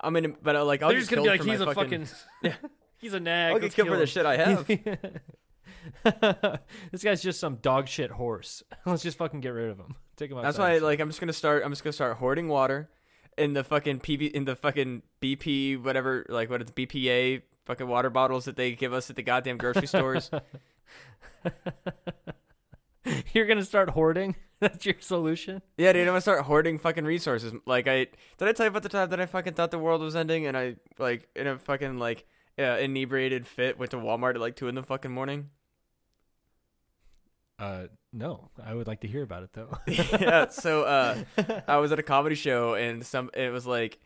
i'm gonna but uh, like i'll They're just gonna be like, he's a fucking, fucking, Yeah. he's a nag. i'll get killed kill for the shit i have this guy's just some dog shit horse. Let's just fucking get rid of him. Take him out. That's why, like, I'm just gonna start. I'm just gonna start hoarding water in the fucking PB in the fucking BP whatever, like what it's BPA fucking water bottles that they give us at the goddamn grocery stores. you're gonna start hoarding. That's your solution. Yeah, dude, I'm gonna start hoarding fucking resources. Like, I did I tell you about the time that I fucking thought the world was ending, and I like in a fucking like uh, inebriated fit went to Walmart at like two in the fucking morning. Uh, no. I would like to hear about it though. yeah, so uh, I was at a comedy show and some it was like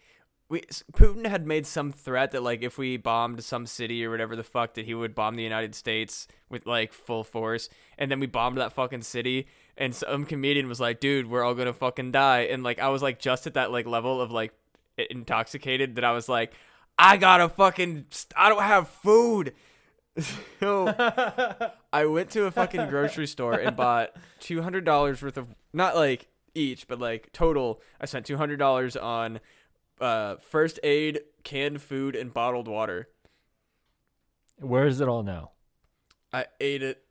we Putin had made some threat that like if we bombed some city or whatever the fuck that he would bomb the United States with like full force and then we bombed that fucking city and some comedian was like dude we're all gonna fucking die and like I was like just at that like level of like intoxicated that I was like I gotta fucking I don't have food so I went to a fucking grocery store and bought two hundred dollars worth of not like each, but like total. I spent two hundred dollars on uh, first aid, canned food, and bottled water. Where is it all now? I ate it.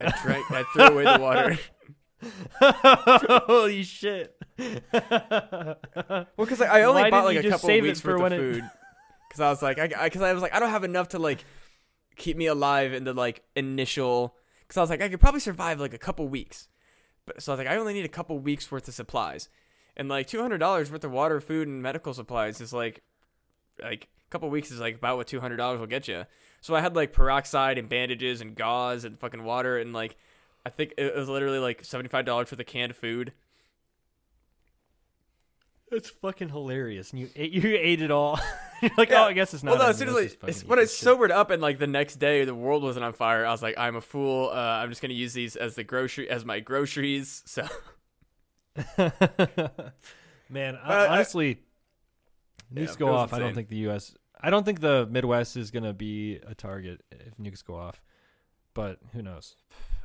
I drank. I threw away the water. Holy shit! Well, because I only Why bought like a couple it weeks for worth of food. Because I was like, I because I, was like, I don't have enough to like keep me alive in the like initial. Because I was like, I could probably survive like a couple weeks. But so I was like, I only need a couple weeks worth of supplies, and like two hundred dollars worth of water, food, and medical supplies is like, like a couple weeks is like about what two hundred dollars will get you. So I had like peroxide and bandages and gauze and fucking water and like, I think it was literally like seventy five dollars for the canned food. It's fucking hilarious. And you ate, you ate it all. You're like, Yeah. oh, I guess it's not. Well, no, on as soon me. as Let's I, it's, when I this shit." sobered up and like the next day the world wasn't on fire, I was like, I'm a fool. Uh, I'm just gonna use these as the grocery as my groceries. So Man, Uh, I- honestly, Yeah, nukes it go off. I don't think the U.S. I don't think the Midwest is gonna be a target if nukes go off. But who knows?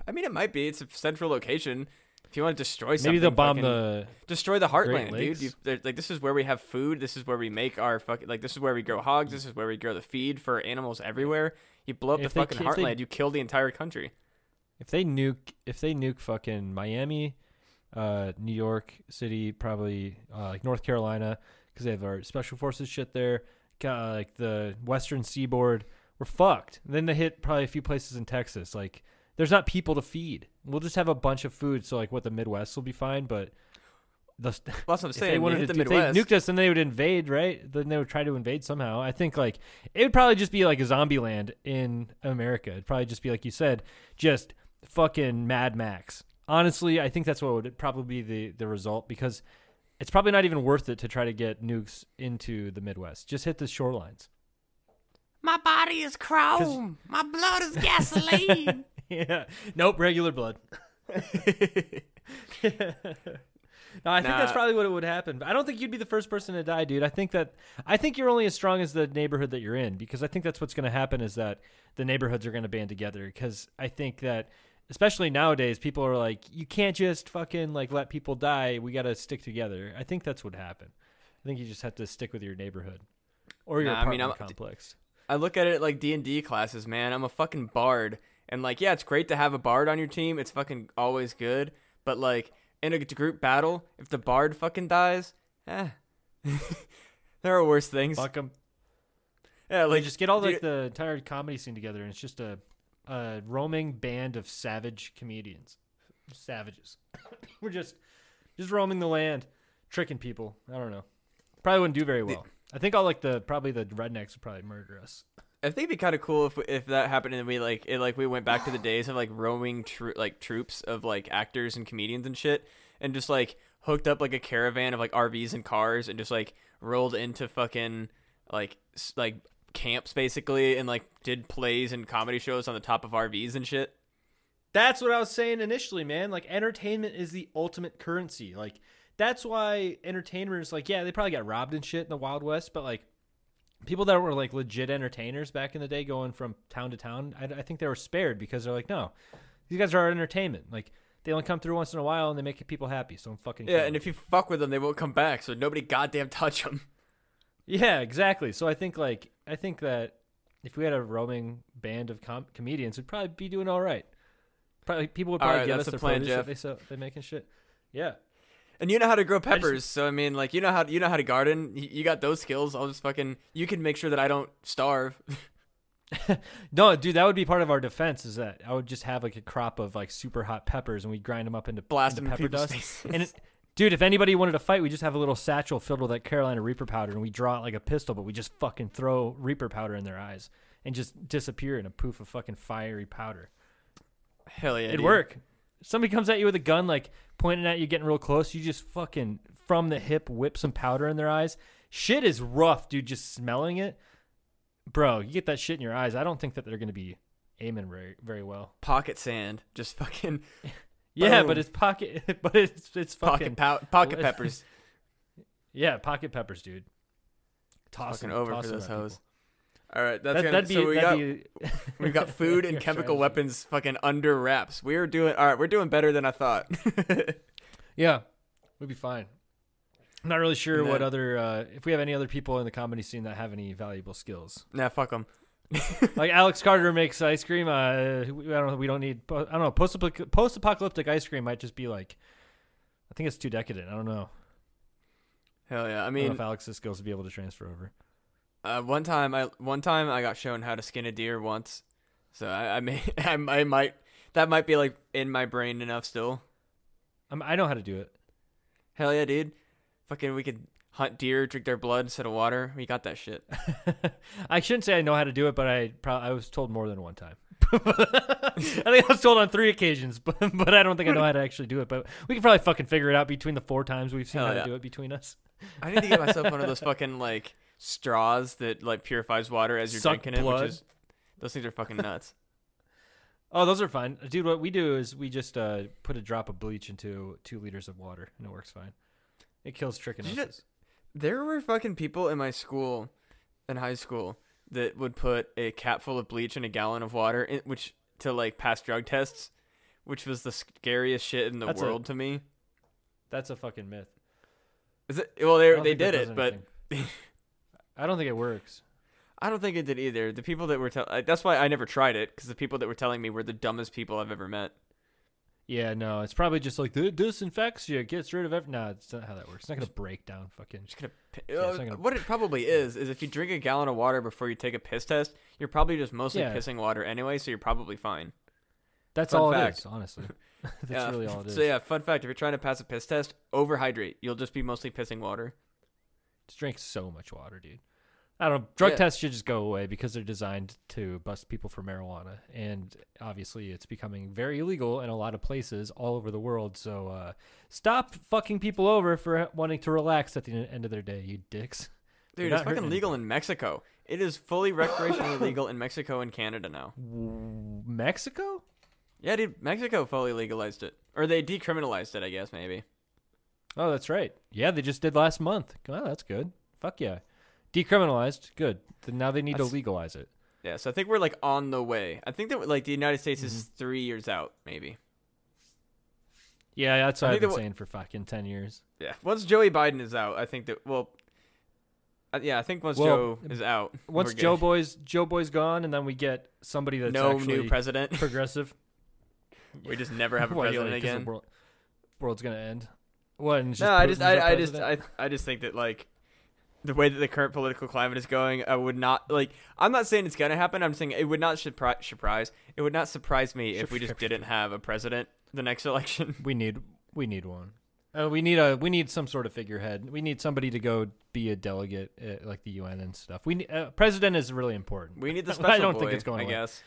I mean, it might be. It's a central location. If you want to destroy something, Maybe they'll bomb the. destroy the heartland, dude. You, like this is where we have food. This is where we make our fucking like. This is where we grow hogs. This is where we grow the feed for animals everywhere. You blow up If the they fucking they- heartland, you kill the entire country. If they nuke, if they nuke fucking Miami, uh, New York City, probably uh, like North Carolina, because they have our special forces shit there. Got like the Western Seaboard, we're fucked. then they hit probably a few places in Texas. Like, there's not people to feed. We'll just have a bunch of food. So like, what the Midwest will be fine, but the Well, that's what I'm saying. they wanted to, the if they nuked us, then they would invade, right? Then they would try to invade somehow. I think like it would probably just be like a zombie land in America. It'd probably just be like you said, just fucking Mad Max. Honestly, I think that's what would probably be the the result because it's probably not even worth it to try to get nukes into the Midwest. Just hit the shorelines. My body is chrome. My blood is gasoline. yeah. Nope. Regular blood. no, I think that's probably what it would happen. I don't think you'd be the first person to die, dude. I think that I think you're only as strong as the neighborhood that you're in because I think that's what's going to happen is that the neighborhoods are going to band together because I think that especially nowadays people are like you can't just fucking like let people die. We got to stick together. I think that's what happened. I think you just have to stick with your neighborhood or your Nah, I mean, apartment I'm- complex. I look at it like D and D classes, man. I'm a fucking bard, and like, yeah, it's great to have a bard on your team. It's fucking always good. But like in a group battle, if the bard fucking dies, eh, there are worse things. Fuck 'em. Yeah, Like just get all like the entire comedy scene together, and it's just a, a roaming band of savage comedians, savages. We're just just roaming the land, tricking people. I don't know. Probably wouldn't do very well. I think all like the probably the rednecks would probably murder us. I think it'd be kind of cool if if that happened and we like it like we went back to the days of like roaming tro- like troops of like actors and comedians and shit, and just like hooked up like a caravan of like RVs and cars and just like rolled into fucking like like camps basically and like did plays and comedy shows on the top of RVs and shit. That's what I was saying initially, man. Like entertainment is the ultimate currency. Like that's why entertainers like yeah, they probably got robbed and shit in the Wild West, but like people that were like legit entertainers back in the day going from town to town, I, I think they were spared because they're like, no, these guys are our entertainment. Like they only come through once in a while and they make people happy. So I'm fucking Yeah, and them. if you fuck with them, they won't come back. So nobody goddamn touch them. yeah, exactly. So I think like I think that if we had a roaming band of com- comedians, we'd probably be doing all right. Probably people would probably right, give us the plan, produce Jeff. that they sell, they make and shit. Yeah. And you know how to grow peppers, so I mean, like you know how you know how to garden. You, you got those skills. I'll just fucking. You can make sure that I don't starve. No, dude, that would be part of our defense. Is that I would just have like a crop of like super hot peppers, and we grind them up into Blast into pepper dust. faces. And it, dude, if anybody wanted to fight, we just have a little satchel filled with that Carolina Reaper powder, and we draw it like a pistol, but we just fucking throw Reaper powder in their eyes and just disappear in a poof of fucking fiery powder. Hell yeah, It'd dude. work. Somebody comes at you with a gun, like pointing at you, getting real close. You just fucking from the hip whip some powder in their eyes. Shit is rough, dude. Just smelling it, bro. You get that shit in your eyes. I don't think that they're gonna be aiming very very well. Pocket sand, just fucking Yeah, Boom. but it's pocket, but it's it's fucking pocket pow- pocket peppers. yeah, pocket peppers, dude. Toss fucking 'em- over toss for those hoes. All right, that's That, gonna. be so we got be. we've got food and chemical strategy. weapons fucking under wraps. We're doing all right. We're doing better than I thought. Yeah, we'd be fine. I'm not really sure And what other uh, if we have any other people in the comedy scene that have any valuable skills. nah, fuck them. like Alex Carter makes ice cream. Uh, I don't know. We don't need. I don't know. Post apocalyptic ice cream might just be like. I think it's too decadent. I don't know. Hell yeah. I I don't mean, know if Alex's skills would be able to transfer over. Uh, one time, I one time I got shown how to skin a deer once, so I, I may I, I might that might be like in my brain enough still. I'm, I know how to do it. Hell yeah, dude. Fucking, we could hunt deer, drink their blood instead of water. We got that shit. I shouldn't say I know how to do it, but I probably I was told more than one time. I think I was told on three occasions, but but I don't think I know how to actually do it. But we can probably fucking figure it out between the four times we've seen Hell how yeah. to do it between us. I need to get myself one of those fucking like straws that like purifies water as you're Suck drinking it, which is those things are fucking nuts. Oh, those are fine, dude. What we do is we just uh, put a drop of bleach into two liters of water, and it works fine. It kills you know- trichinosis. There were fucking people in my school, in high school, that would put a cap full of bleach in a gallon of water, in, which to like pass drug tests, which was the scariest shit in the That's a- world to me. That's a fucking myth. Is it? Well, they they did it, but. I don't think it works. I don't think it did either. The people that were telling that's why I never tried it because the people that were telling me were the dumbest people I've ever met. Yeah, no, it's probably just like "Th- disinfects you, gets rid of every. No, it's not how that works. It's not gonna break down fucking. Just gonna, Yeah, uh, gonna- what it probably is is if you drink a gallon of water before you take a piss test, you're probably just mostly Yeah. pissing water anyway, so you're probably fine. That's Fun all fact. it is, honestly. That's yeah. really all it is. So yeah, fun fact: if you're trying to pass a piss test, overhydrate. You'll just be mostly pissing water. Just drink so much water, dude. I don't know. Drug Yeah. tests should just go away because they're designed to bust people for marijuana, and obviously it's becoming very illegal in a lot of places all over the world. So uh, stop fucking people over for wanting to relax at the end of their day, you dicks. Dude, it's fucking legal in Mexico. It is fully recreationally legal in Mexico and Canada now. Mexico? Yeah, dude, Mexico fully legalized it, or they decriminalized it, I guess maybe. Oh, that's right. Yeah, they just did last month. Well, that's good. Fuck yeah. Decriminalized. Good. Then now they need That's- to legalize it. Yeah, so I think we're like on the way. I think that like the United States is Mm-hmm. three years out, maybe. Yeah, that's what I I've think been wa- saying for fucking 10 years. Yeah, once Joey Biden is out, I think that well, uh, yeah, I think once Well, Joe is out, Once we're Joe good. Boy's Joe Boy's gone, and then we get somebody that's no actually new president, progressive. we just never have a president like, 'cause again. The world, world's gonna end. What? and no, I just, our I, I just, president? I, I just think that like the way that the current political climate is going, I would not like. I'm not saying it's gonna happen. I'm saying it would not surpri- surprise. It would not surprise me if we just didn't have a president the next election. we need we need one. Uh, we need a we need some sort of figurehead. We need somebody to go be a delegate at like the UN and stuff. We need, uh, president is really important. We need the I don't boy, think it's going I away. guess.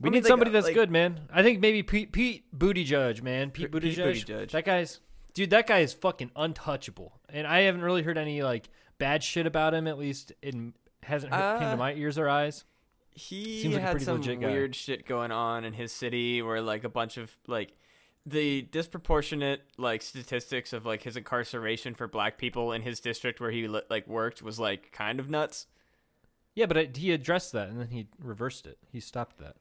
We I mean, need like, somebody uh, that's like- good, man. I think maybe Pete Pete Buttigieg, man. Pete Pete Buttigieg. Buttigieg. That guy's dude. That guy is fucking untouchable, and I haven't really heard any like bad shit about him. At least it hasn't heard, came to Uh, my ears or eyes. he Seems like a had pretty some weird shit going on in his city where like a bunch of like the disproportionate like statistics of like his incarceration for black people in his district where he like worked was like kind of nuts. Yeah, but it, he addressed that and then he reversed it. He stopped that.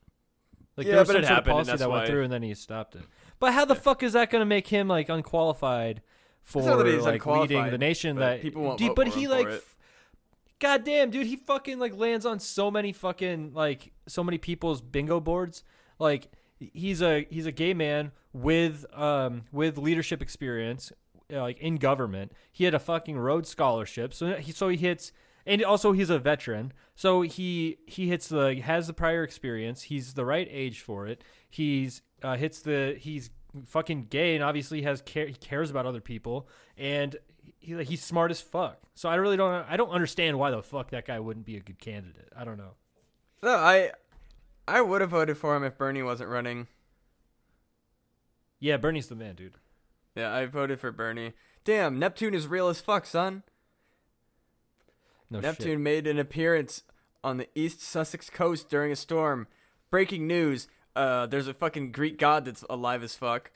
Like Yeah, there was but some it sort of happened, and policy that went why- through and then he stopped it. But how the fuck is that going to make him like unqualified for not that he's like leading the nation but that people won't Dude, vote but for he him for like it. f- God damn, dude, he fucking like lands on so many fucking like so many people's bingo boards. Like he's a he's a gay man with um with leadership experience uh, like in government. He had a fucking Rhodes scholarship. So he so he hits and also he's a veteran. So he he hits the has the prior experience. He's the right age for it. He's uh, hits the he's fucking gay and obviously has care he cares about other people and he, like, he's smart as fuck. So I really don't I don't understand why the fuck that guy wouldn't be a good candidate. I don't know. No, I I would have voted for him if Bernie wasn't running. Yeah, Bernie's the man, dude. Yeah, I voted for Bernie. Damn, Neptune is real as fuck, son. No Neptune shit. made an appearance on the East Sussex coast during a storm. Breaking news: uh, there's a fucking Greek god that's alive as fuck.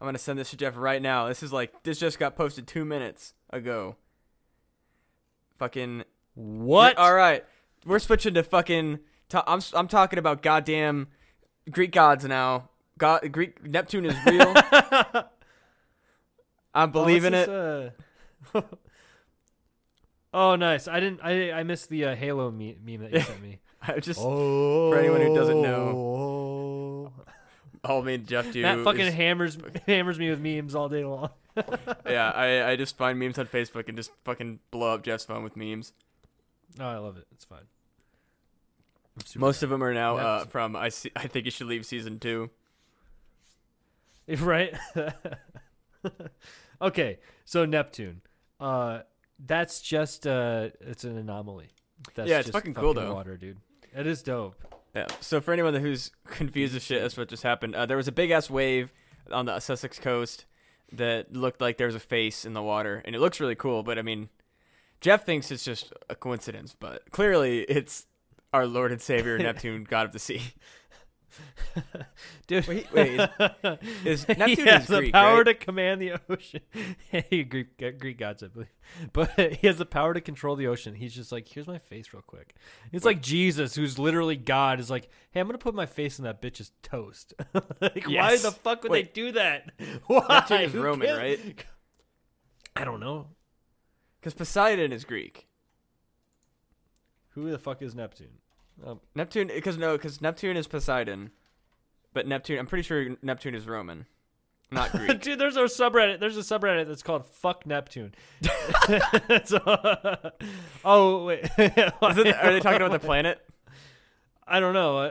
I'm gonna send this to Jeff right now. This is like this just got posted two minutes ago. Fucking What? All right, we're switching to fucking. To, I'm I'm talking about goddamn Greek gods now. God, Greek Neptune is real. I'm believing it. it. Uh... oh, nice. I didn't. I I missed the uh, Halo meme that you sent me. I just oh, for anyone who doesn't know, all me and Jeff do. Matt fucking is- hammers hammers me with memes all day long. yeah, I I just find memes on Facebook and just fucking blow up Jeff's phone with memes. Oh, I love it. It's fine. Most of them are now uh, from I see, I think you should leave season two. right? okay, so Neptune. Uh, that's just uh, it's an anomaly. That's Yeah, it's just fucking cool, though. Water, dude. It is dope. Yeah. So for anyone who's confused as shit as what just happened, uh, there was a big ass wave on the Sussex coast that looked like there was a face in the water, and it looks really cool. But I mean, Jeff thinks it's just a coincidence, but clearly it's our Lord and Savior Neptune, God of the Sea. Dude, Wait, wait, is- he Neptune has is the Greek, power right? to command the ocean. Greek, uh, Greek gods, I believe, but he has the power to control the ocean. He's just like, here's my face, real quick. It's like Jesus, who's literally God, is like, hey, I'm gonna put my face in that bitch's toast. like, why the fuck would Wait. they do that? Why? Neptune is Roman, cares? right? I don't know. Because Poseidon is Greek. Who the fuck is Neptune? Um, Neptune, because no, because Neptune is Poseidon, but Neptune, I'm pretty sure Neptune is Roman, not Greek. Dude, there's a subreddit. There's a subreddit that's called "Fuck Neptune." So- oh wait, it, are they talking about the planet? I don't know. I,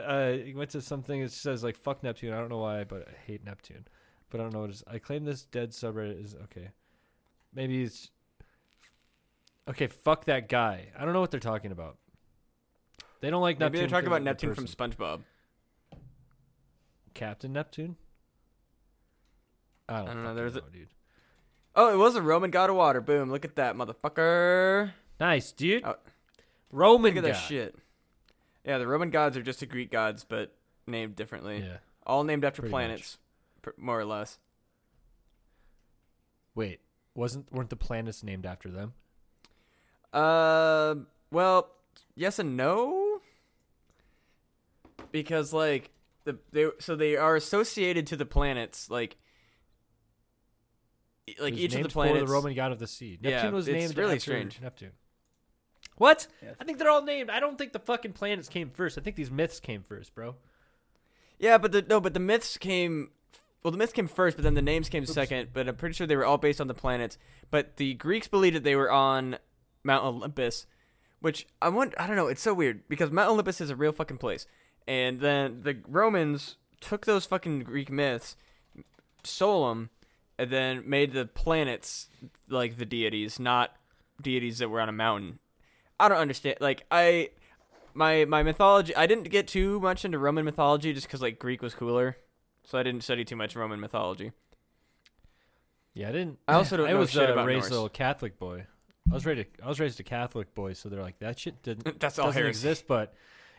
I went to something that says like "fuck Neptune." I don't know why, but I hate Neptune. But I don't know what it is. I claim this dead subreddit is okay. Maybe it's okay. Fuck that guy. I don't know what they're talking about. They don't like Maybe Neptune. they're talking about Neptune from. SpongeBob. Captain Neptune. I don't, I don't know, there's a- dude. Oh, it was a Roman god of water. Boom! Look at that, motherfucker. Nice, dude. Oh. Roman Look at that shit. Yeah, the Roman gods are just the Greek gods, but named differently. Yeah. All named after Pretty planets, pr- more or less. Wait, wasn't weren't the planets named after them? Uh, well, yes and no. Because like the they so they are associated to the planets like like It was each of the planets. for the Roman god of the sea. Yeah, Neptune was it's named really after strange. Neptune. What? Yeah. I think they're all named. I don't think the fucking planets came first. I think these myths came first, bro. Yeah, but the no, but the myths came. Well, the myths came first, but then the names came Oops. second. But I'm pretty sure they were all based on the planets. But the Greeks believed that they were on Mount Olympus, which I want. I don't know. It's so weird because Mount Olympus is a real fucking place, and then the Romans took those fucking Greek myths, stole them, and then made the planets like the deities, not deities that were on a mountain. I don't understand. Like I my my mythology I didn't get too much into Roman mythology just because like Greek was cooler, so I didn't study too much Roman mythology. Yeah, I didn't. I also don't I know was shit uh, about raised Norse. a Catholic boy. I was raised. I was raised a Catholic boy, so they're like that shit didn't That's all doesn't heresy. exist. But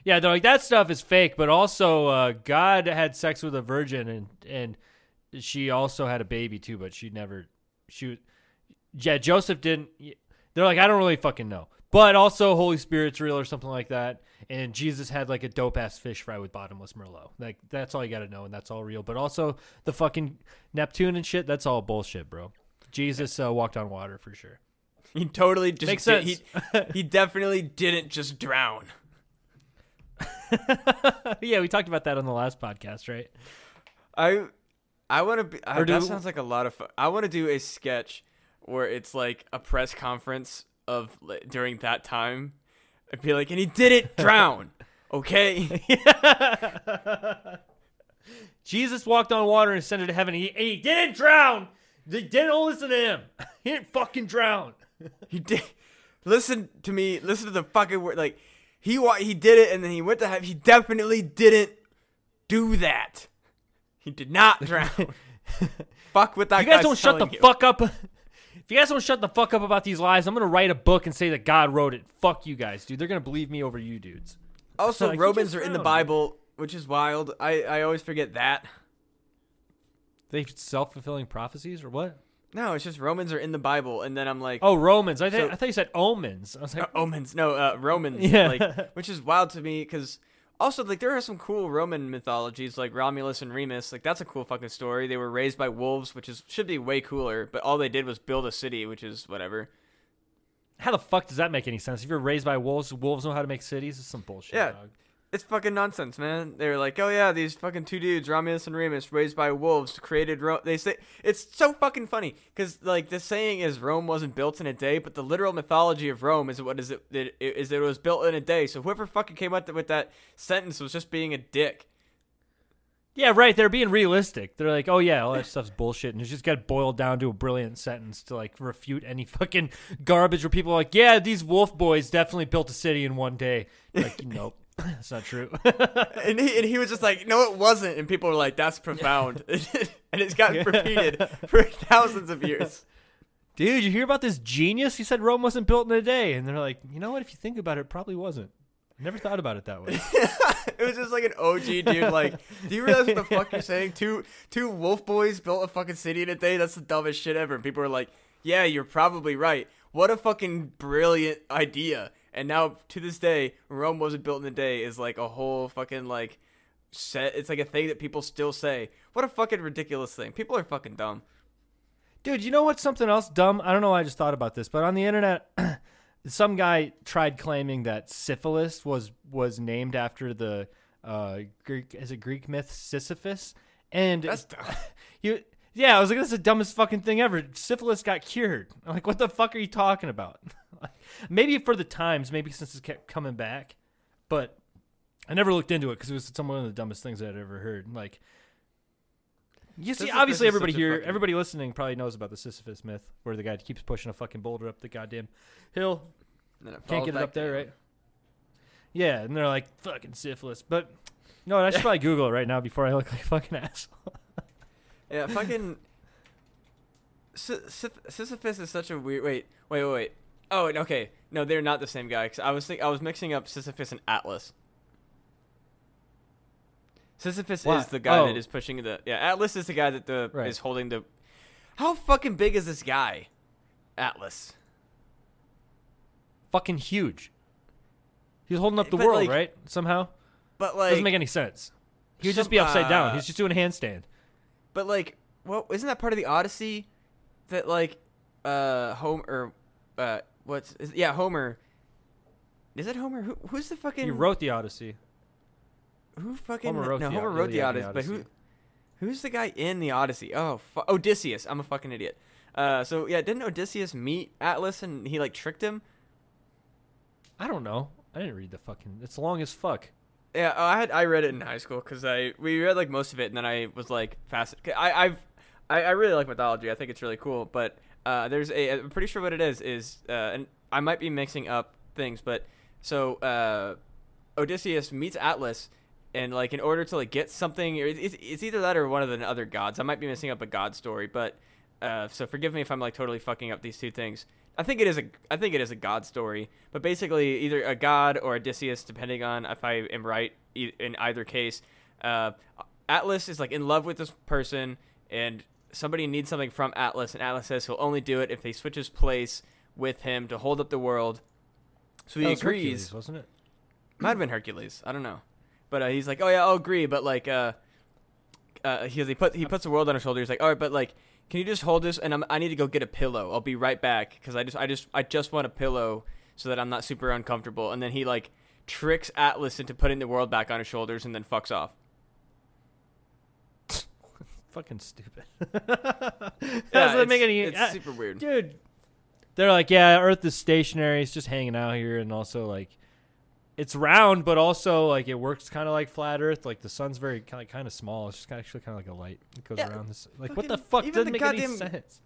yeah, they're like that stuff is fake. But also, uh, God had sex with a virgin, and and she also had a baby too. But she never. She, was- yeah, Joseph didn't. They're like I don't really fucking know. But also, Holy Spirit's real or something like that. And Jesus had like a dope ass fish fry with bottomless merlot. Like that's all you got to know, and that's all real. But also the fucking Neptune and shit. That's all bullshit, bro. Jesus uh, walked on water for sure. He totally just Makes did- sense. He he definitely didn't just drown. yeah, we talked about that on the last podcast, right? I I want to be. I, Or that do- sounds like a lot of fun. I want to do a sketch where it's like a press conference of like, during that time. I'd be like, and he didn't drown. Okay. Jesus walked on water and ascended to heaven. He, he didn't drown. They didn't listen to him. He didn't fucking drown. He did. Listen to me. Listen to the fucking word. Like he he did it, and then he went to heaven. He definitely didn't do that. He did not drown. Fuck with that. you guys don't shut the you. fuck up. If you guys don't shut the fuck up about these lies, I'm gonna write a book and say that God wrote it. Fuck you guys, dude. They're gonna believe me over you dudes. Also, Like, Romans are in the. Bible, which is wild. I I always forget that. They self fulfilling prophecies or what? No, it's just Romans are in the Bible, and then I'm like, Oh, Romans. I, th- So- I thought you said omens. I was like, Uh, omens. No, uh, Romans. Yeah. Like, which is wild to me because also like there are some cool Roman mythologies like Romulus and Remus. Like that's a cool fucking story. They were raised by wolves, which is should be way cooler. But all they did was build a city, which is whatever. how the fuck does that make any sense? If you're raised by wolves, wolves know how to make cities. It's some bullshit. Yeah. dog. It's fucking nonsense, man. They were like, oh yeah, these fucking two dudes, Romulus and Remus, raised by wolves, created Rome. They say it's so fucking funny because like the saying is Rome wasn't built in a day, but the literal mythology of Rome is what is it, it is it was built in a day. So whoever fucking came up with that sentence was just being a dick. Yeah, right. They're being realistic. They're like, oh yeah, all that stuff's bullshit, and it's just got boiled down to a brilliant sentence to like refute any fucking garbage where people are like, yeah, these wolf boys definitely built a city in one day. Like, nope, that's not true. and he, and he was just like, no, it wasn't. And people were like, that's profound. and it's gotten repeated for thousands of years. Dude, you hear about this genius? He said Rome wasn't built in a day, and they're like, you know what? If you think about it, it probably wasn't. Never thought about it that way. it was just like an OG dude. Like, do you realize what the fuck you're saying? Two two wolf boys built a fucking city in a day. That's the dumbest shit ever. And people are like, yeah, you're probably right. What a fucking brilliant idea. And now to this day, Rome wasn't built in a day is like a whole fucking like set. It's like a thing that people still say. What a fucking ridiculous thing. People are fucking dumb. Dude, you know what's something else dumb? I don't know why I just thought about this, but on the internet, some guy tried claiming that syphilis was was named after the uh, Greek is it Greek myth Sisyphus, and That's dumb. he yeah, I was like, that's the dumbest fucking thing ever. Syphilis got cured. I'm like, what the fuck are you talking about? maybe for the times, maybe since it kept coming back, but I never looked into it because it was some one of the dumbest things I'd ever heard. Like, you see, Sisyphus obviously everybody here, fucking- everybody listening probably knows about the Sisyphus myth, where the guy keeps pushing a fucking boulder up the goddamn hill, And it can't get it up there, down. right? Yeah, and they're like fucking syphilis, but no, I should probably Google it right now before I look like a fucking asshole. Yeah, fucking. Sy- Sy- Sisyphus is such a weird. Wait, wait, wait, wait. Oh, okay. No, they're not the same guy. 'cause I was think I was mixing up Sisyphus and Atlas. Sisyphus is the guy Oh. that is pushing the. Yeah, Atlas is the guy that the Right. is holding the. How fucking big is this guy? Atlas. fucking huge. He's holding up the But, world, like- right? Somehow But like, doesn't make any sense. He would just be upside down. uh, He's just doing a handstand. but like, well, isn't that part of the Odyssey? That like, uh, Homer, or uh, what's is, yeah, Homer. Is it Homer? Who, who's the fucking? He wrote the Odyssey. Who fucking Homer wrote no? the Homer wrote the Iliad and Odyssey, but who? Who's the guy in the Odyssey? Oh, fu- Odysseus. I'm a fucking idiot. Uh, so yeah, didn't Odysseus meet Atlas and he like tricked him? I don't know. I didn't read the fucking. It's long as fuck. Yeah, oh, I had I read it in high school because I we read like most of it, and then I was like fast. I I've I, I really like mythology. I think it's really cool. But uh, there's a I'm pretty sure what it is is uh, and I might be mixing up things, but so uh, Odysseus meets Atlas. And like in order to like get something, it's, it's either that or one of the other gods. I might be missing up a god story, but uh, so forgive me if I'm like totally fucking up these two things. I think it is a I think it is a god story, but basically either a god or Odysseus, depending on if I am right in either case. Uh, Atlas is like in love with this person, and somebody needs something from Atlas, and Atlas says he'll only do it if they switch his place with him to hold up the world. So he That was agrees. Hercules, wasn't it? Might have been Hercules. I don't know, but uh, he's like, oh yeah, I'll agree, but like, uh, uh, he he put he puts the world on his shoulder. He's like, all right, but like, can you just hold this? And I'm, I need to go get a pillow. I'll be right back because I just I just I just want a pillow so that I'm not super uncomfortable. And then he like tricks Atlas into putting the world back on his shoulders and then fucks off. Fucking stupid. Yeah, doesn't make any. It's uh, super weird. dude. They're like, yeah, Earth is stationary. It's just hanging out here, and also like, it's round, but also like it works kind of like flat Earth. Like the sun's very kind of kind of small. It's just actually kind of like a light that goes Yeah, around this. Like, what the fuck doesn't the make any sense?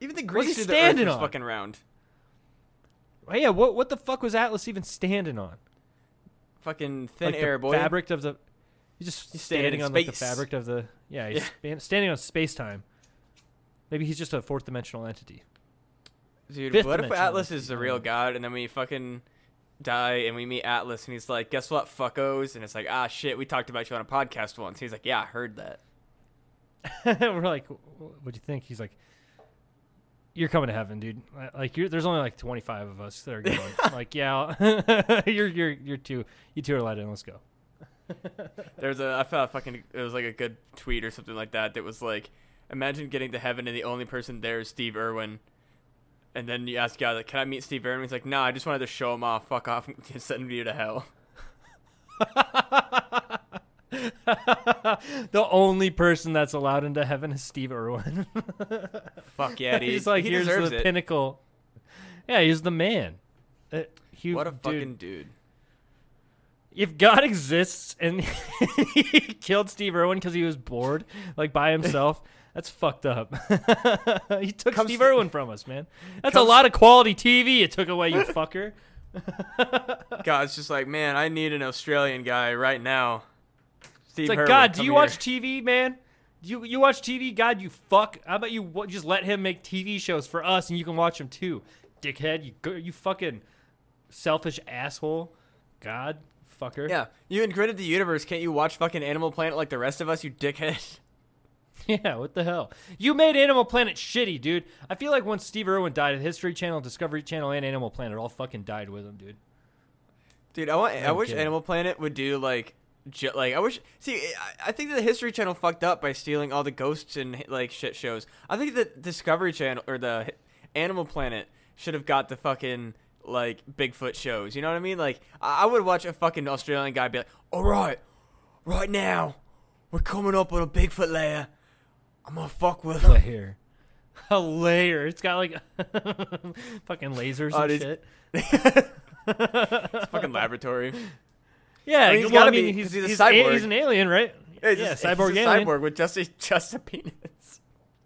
Even the Greeks the Earth standing was on? fucking round. Oh, yeah, what what the fuck was Atlas even standing on? Fucking thin like air, the boy. fabric of the. He's just He's standing standing on like the fabric of the. Yeah, he's Yeah. standing on space time. Maybe he's just a fourth dimensional entity. Dude, Fifth what if Atlas is the real god, and then we fucking die, and we meet Atlas, and he's like, "Guess what, fuckos?" And it's like, "Ah, shit, we talked about you on a podcast once." He's like, "Yeah, I heard that." We're like, what do you think? He's like, you're coming to heaven, dude. Like, you're, there's only like 25 of us that are going. like, yeah, you're you're you're two. You two are let in. Let's go. There's a I found a fucking it was like a good tweet or something like that that was like, imagine getting to heaven and the only person there is Steve Irwin. And then you ask God, like, can I meet Steve Irwin? He's like, nah, I just wanted to show him off. Fuck off and send you to hell. the only person that's allowed into heaven is Steve Irwin. Fuck yeah, dude. he's like, he here's the it. pinnacle. Yeah, he's the man. Uh, he, What a dude, fucking dude. If God exists and he killed Steve Irwin because he was bored, like by himself, that's fucked up. he took Comes- Steve Irwin from us, man. That's a lot of quality TV it took away, you fucker. God, it's just like, man, I need an Australian guy right now. Steve It's like, Irwin, God, do you here." watch TV, man? You you watch TV? God, you fuck. How about you just let him make TV shows for us, and you can watch them too, dickhead. You you fucking selfish asshole. God, fucker. Yeah, you invented the universe. Can't you watch fucking Animal Planet like the rest of us, you dickhead? Yeah, what the hell? You made Animal Planet shitty, dude. I feel like once Steve Irwin died, the History Channel, Discovery Channel, and Animal Planet all fucking died with him, dude. Dude, I want. I I'm wish kidding. Animal Planet would do like, ju- like I wish. See, I, I think that the History Channel fucked up by stealing all the ghosts and like shit shows. I think that Discovery Channel or the Animal Planet should have got the fucking like Bigfoot shows. You know what I mean? Like I, I would watch a fucking Australian guy be like, "All right, right now, we're coming up on a Bigfoot layer. I'm gonna fuck with him." Layer. A layer. It's got like fucking lasers Oh, and shit. fucking laboratory. Yeah, I mean, he's well, gotta I mean, be, he's, 'cause he's a he's, cyborg. he's an alien, right? Yeah, he's yeah, just- cyborg he's alien. cyborg with just a just a penis.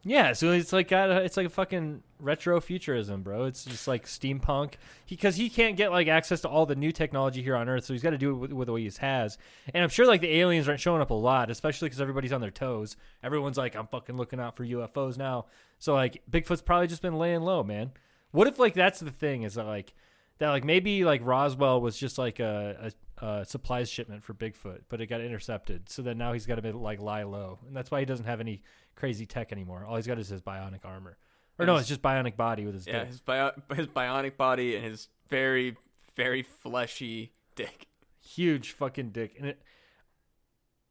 Yeah, so it's like got a, it's like a fucking retro futurism, bro. It's just like steampunk. Because he, can't get like access to all the new technology here on Earth, so he's got to do it with, with what he has. And I'm sure like the aliens aren't showing up a lot, especially because everybody's on their toes. Everyone's like, I'm fucking looking out for UFOs now. So like Bigfoot's probably just been laying low, man. What if like that's the thing is that like that like maybe like Roswell was just like a, a, a supplies shipment for Bigfoot, but it got intercepted. So then now he's got to be like lie low, and that's why he doesn't have any crazy tech anymore. All he's got is his bionic armor, or no, his- it's just bionic body with his Yeah, dick. his bio- his bionic body and his very very fleshy dick. huge fucking dick, and it.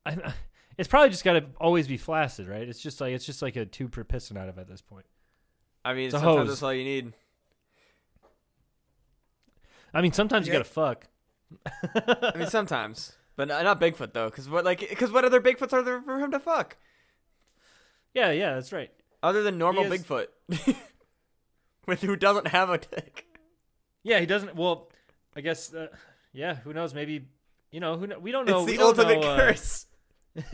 I, it's probably just got to always be flaccid, right? It's just like it's just like a tube per piston out of at this point. I mean, It's sometimes hose. that's all you need. I mean, sometimes you Yeah. gotta fuck. I mean, sometimes, but not, not Bigfoot though, because what like because what other Bigfoots are there for him to fuck Yeah, yeah, that's right. Other than normal is- Bigfoot, with who doesn't have a dick? Yeah, he doesn't. Well, I guess. Uh, yeah, who knows? Maybe you know. Who we don't know. it's the ultimate know, uh, curse.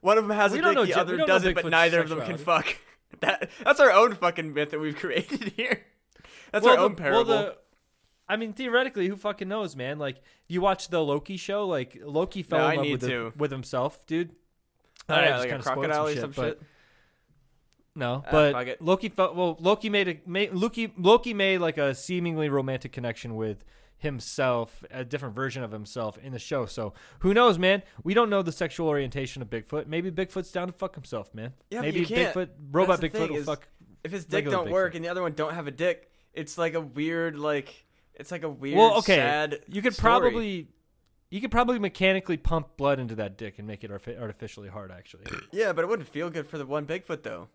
One of them has We a dick, know the other doesn't, but neither of them can fuck. That that's our own fucking myth that we've created here. That's well, our own parable. Well, the, I mean, theoretically, who fucking knows, man? Like, you watch the Loki show. Like, Loki fell No, in love with, the- with himself, dude. Oh, yeah, like a crocodile or shit, some but- shit. No, Ah, but fuck it. Loki felt well. Loki made a made, Loki Loki made like a seemingly romantic connection with himself, a different version of himself in the show. So who knows, man? We don't know the sexual orientation of Bigfoot. Maybe Bigfoot's down to fuck himself, man. Yeah, but Maybe you can't. Bigfoot, robot the Bigfoot thing will is- fuck. If his dick regular don't work and the other one don't have a dick, it's like a weird like it's like a weird Well, okay, sad you could story. probably. You could probably mechanically pump blood into that dick and make it arti- artificially hard, actually. Yeah, but it wouldn't feel good for the one Bigfoot though.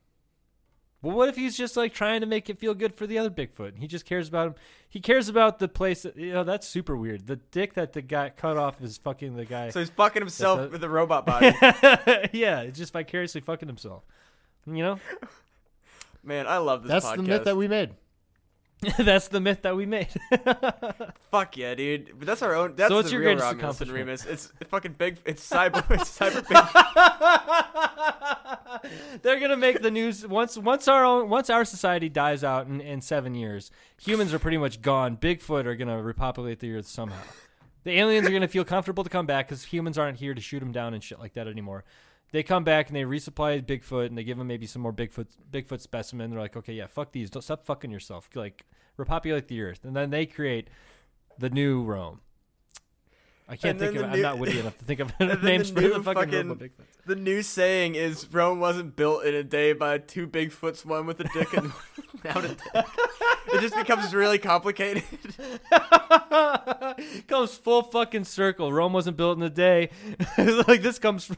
Well, what if he's just like trying to make it feel good for the other Bigfoot? He just cares about him. He cares about the place. That, you know, that's super weird. The dick that the guy cut off is fucking the guy. So he's fucking himself a- with a robot body. yeah, it's just vicariously fucking himself. You know, Man, I love this that's podcast. the myth that we made. that's the myth that we made. Fuck yeah, dude. But that's our own. That's what's the your real greatest Romulus and accomplishment? Remus. It's fucking big. It's cyber. it's cyber big. They're gonna make the news once once our own once our society dies out in, in seven years. Humans are pretty much gone. Bigfoot are gonna repopulate the earth somehow. The aliens are gonna feel comfortable to come back because humans aren't here to shoot them down and shit like that anymore. They come back and they resupply Bigfoot and they give him maybe some more Bigfoot Bigfoot specimen. They're like, okay, yeah, fuck these. Don't stop fucking yourself. Like repopulate the earth, and then they create the new Rome. I can't think of. the I'm not witty enough to think of names the for the fucking, fucking-. The new saying is Rome wasn't built in a day by two Bigfoots, one with a dick and without a dick. It just becomes really complicated. comes full fucking circle. Rome wasn't built in a day. like this comes from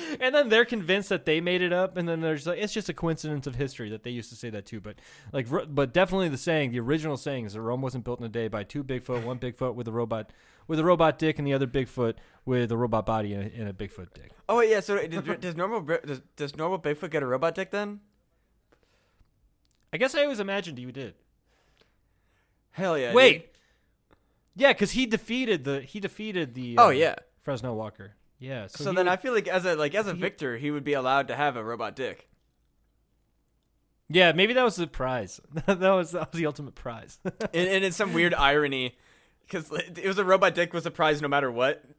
And then they're convinced that they made it up and then there's like it's just a coincidence of history that they used to say that too, but like but definitely the saying, the original saying is that Rome wasn't built in a day by two Bigfoot, one Bigfoot with a robot with a robot dick and the other Bigfoot with a robot body and a, and a Bigfoot dick. Oh wait, yeah. So does, does normal does, does normal Bigfoot get a robot dick then? I guess I always imagined you did. Hell yeah. Wait. Yeah, because he defeated the he defeated the Oh uh, yeah. Fresno Walker. Yeah. So, So, then would- I feel like as a like as a he- victor, he would be allowed to have a robot dick. yeah maybe that was the prize. that was that was the ultimate prize. and, and it's some weird irony because it was a robot dick was a prize no matter what.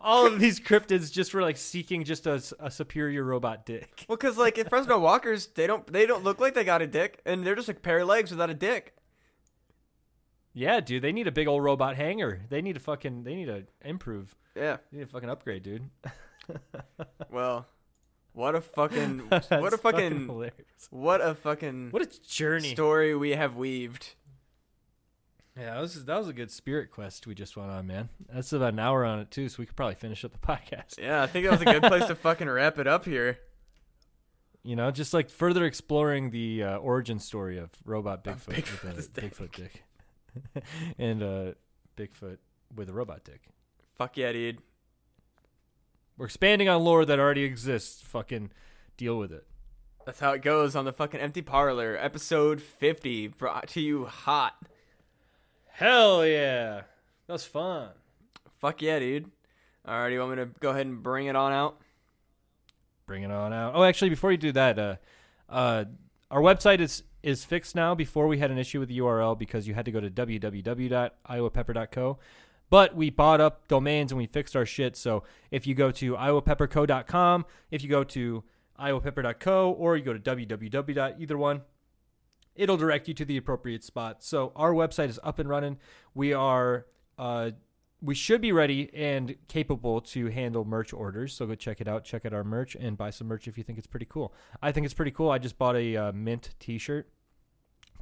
All of these cryptids just were like seeking just a, a superior robot dick. well, because like if Fresno Walkers, they don't they don't look like they got a dick, and they're just a pair of legs without a dick. Yeah, dude, they need a big old robot hanger. They need to fucking they need to improve. Yeah. They need to fucking upgrade, dude. Well, what a fucking what a fucking hilarious. what a fucking What a journey. story we have weaved. Yeah, that was that was a good spirit quest we just went on, man. That's about an hour on it too, so we could probably finish up the podcast. Yeah, I think that was a good place to fucking wrap it up here. You know, just like further exploring the uh, origin story of robot Bigfoot a Bigfoot dick, and uh, Bigfoot with a robot dick. Fuck yeah, dude. We're expanding on lore that already exists. Fucking deal with it. That's how it goes on the fucking empty parlor, episode 50, brought to you hot. Hell yeah, that was fun. Fuck yeah, dude. Alright, you want me to go ahead and bring it on out? Bring it on out. Oh, actually, before you do that, uh, uh, our website is is fixed now. Before we had an issue with the URL because you had to go to www.iowapepper.co. But we bought up domains and we fixed our shit. So if you go to iowapepperco.com, if you go to iowapepper.co, or you go to www. either one, it'll direct you to the appropriate spot. So our website is up and running. We are uh, we should be ready and capable to handle merch orders. So go check it out. Check out our merch and buy some merch if you think it's pretty cool. I think it's pretty cool. I just bought a uh, mint T-shirt.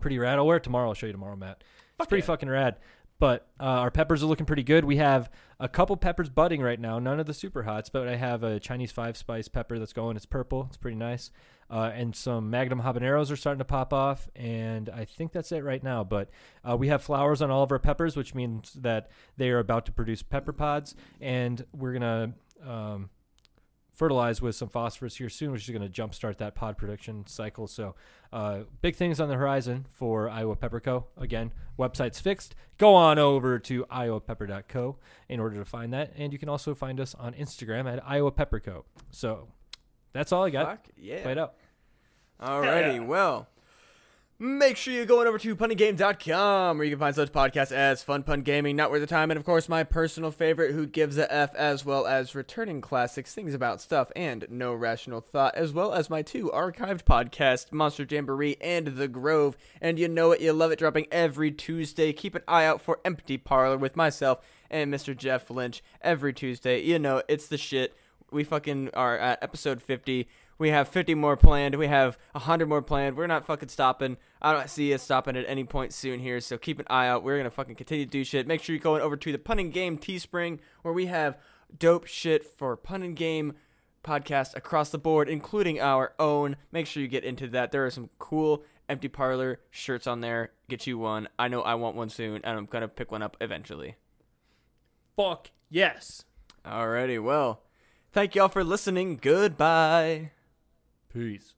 Pretty rad. I'll wear it tomorrow. I'll show you tomorrow, Matt. It's pretty yeah. fucking rad. But uh, our peppers are looking pretty good. We have a couple peppers budding right now. None of the super hots, but I have a Chinese five spice pepper that's going. It's purple. It's pretty nice. Uh, and some Magnum habaneros are starting to pop off. And I think that's it right now. But uh, we have flowers on all of our peppers, which means that they are about to produce pepper pods. And we're going to um, fertilize with some phosphorus here soon, which is going to jumpstart that pod production cycle. So, uh, big things on the horizon for Iowa Pepper Co. Again, website's fixed. Go on over to iowapepper.co in order to find that. And you can also find us on Instagram at Iowa Pepper Co. So, that's all I got. Fuck yeah. Play it up. Alrighty, well. Make sure you're going over to punandgame.com where you can find such podcasts as Fun Pun Gaming, Not Worth the Time, and of course my personal favorite, Who Gives a F, as well as returning classics, things about stuff, and No Rational Thought, as well as my two archived podcasts, Monster Jamboree and The Grove. And you know it, you love it, dropping every Tuesday. Keep an eye out for Empty Parlor with myself and Mr. Jeff Lynch every Tuesday. You know, it's the shit. We fucking are at episode 50. We have 50 more planned. We have 100 more planned. We're not fucking stopping. I don't see us stopping at any point soon here, so keep an eye out. We're going to fucking continue to do shit. Make sure you're going over to the Pun and Game Teespring, where we have dope shit for Pun and Game podcast across the board, including our own. Make sure you get into that. There are some cool Empty Parlor shirts on there. Get you one. I know I want one soon, and I'm going to pick one up eventually. Fuck yes. Alrighty, well, thank y'all for listening. Goodbye. Peace.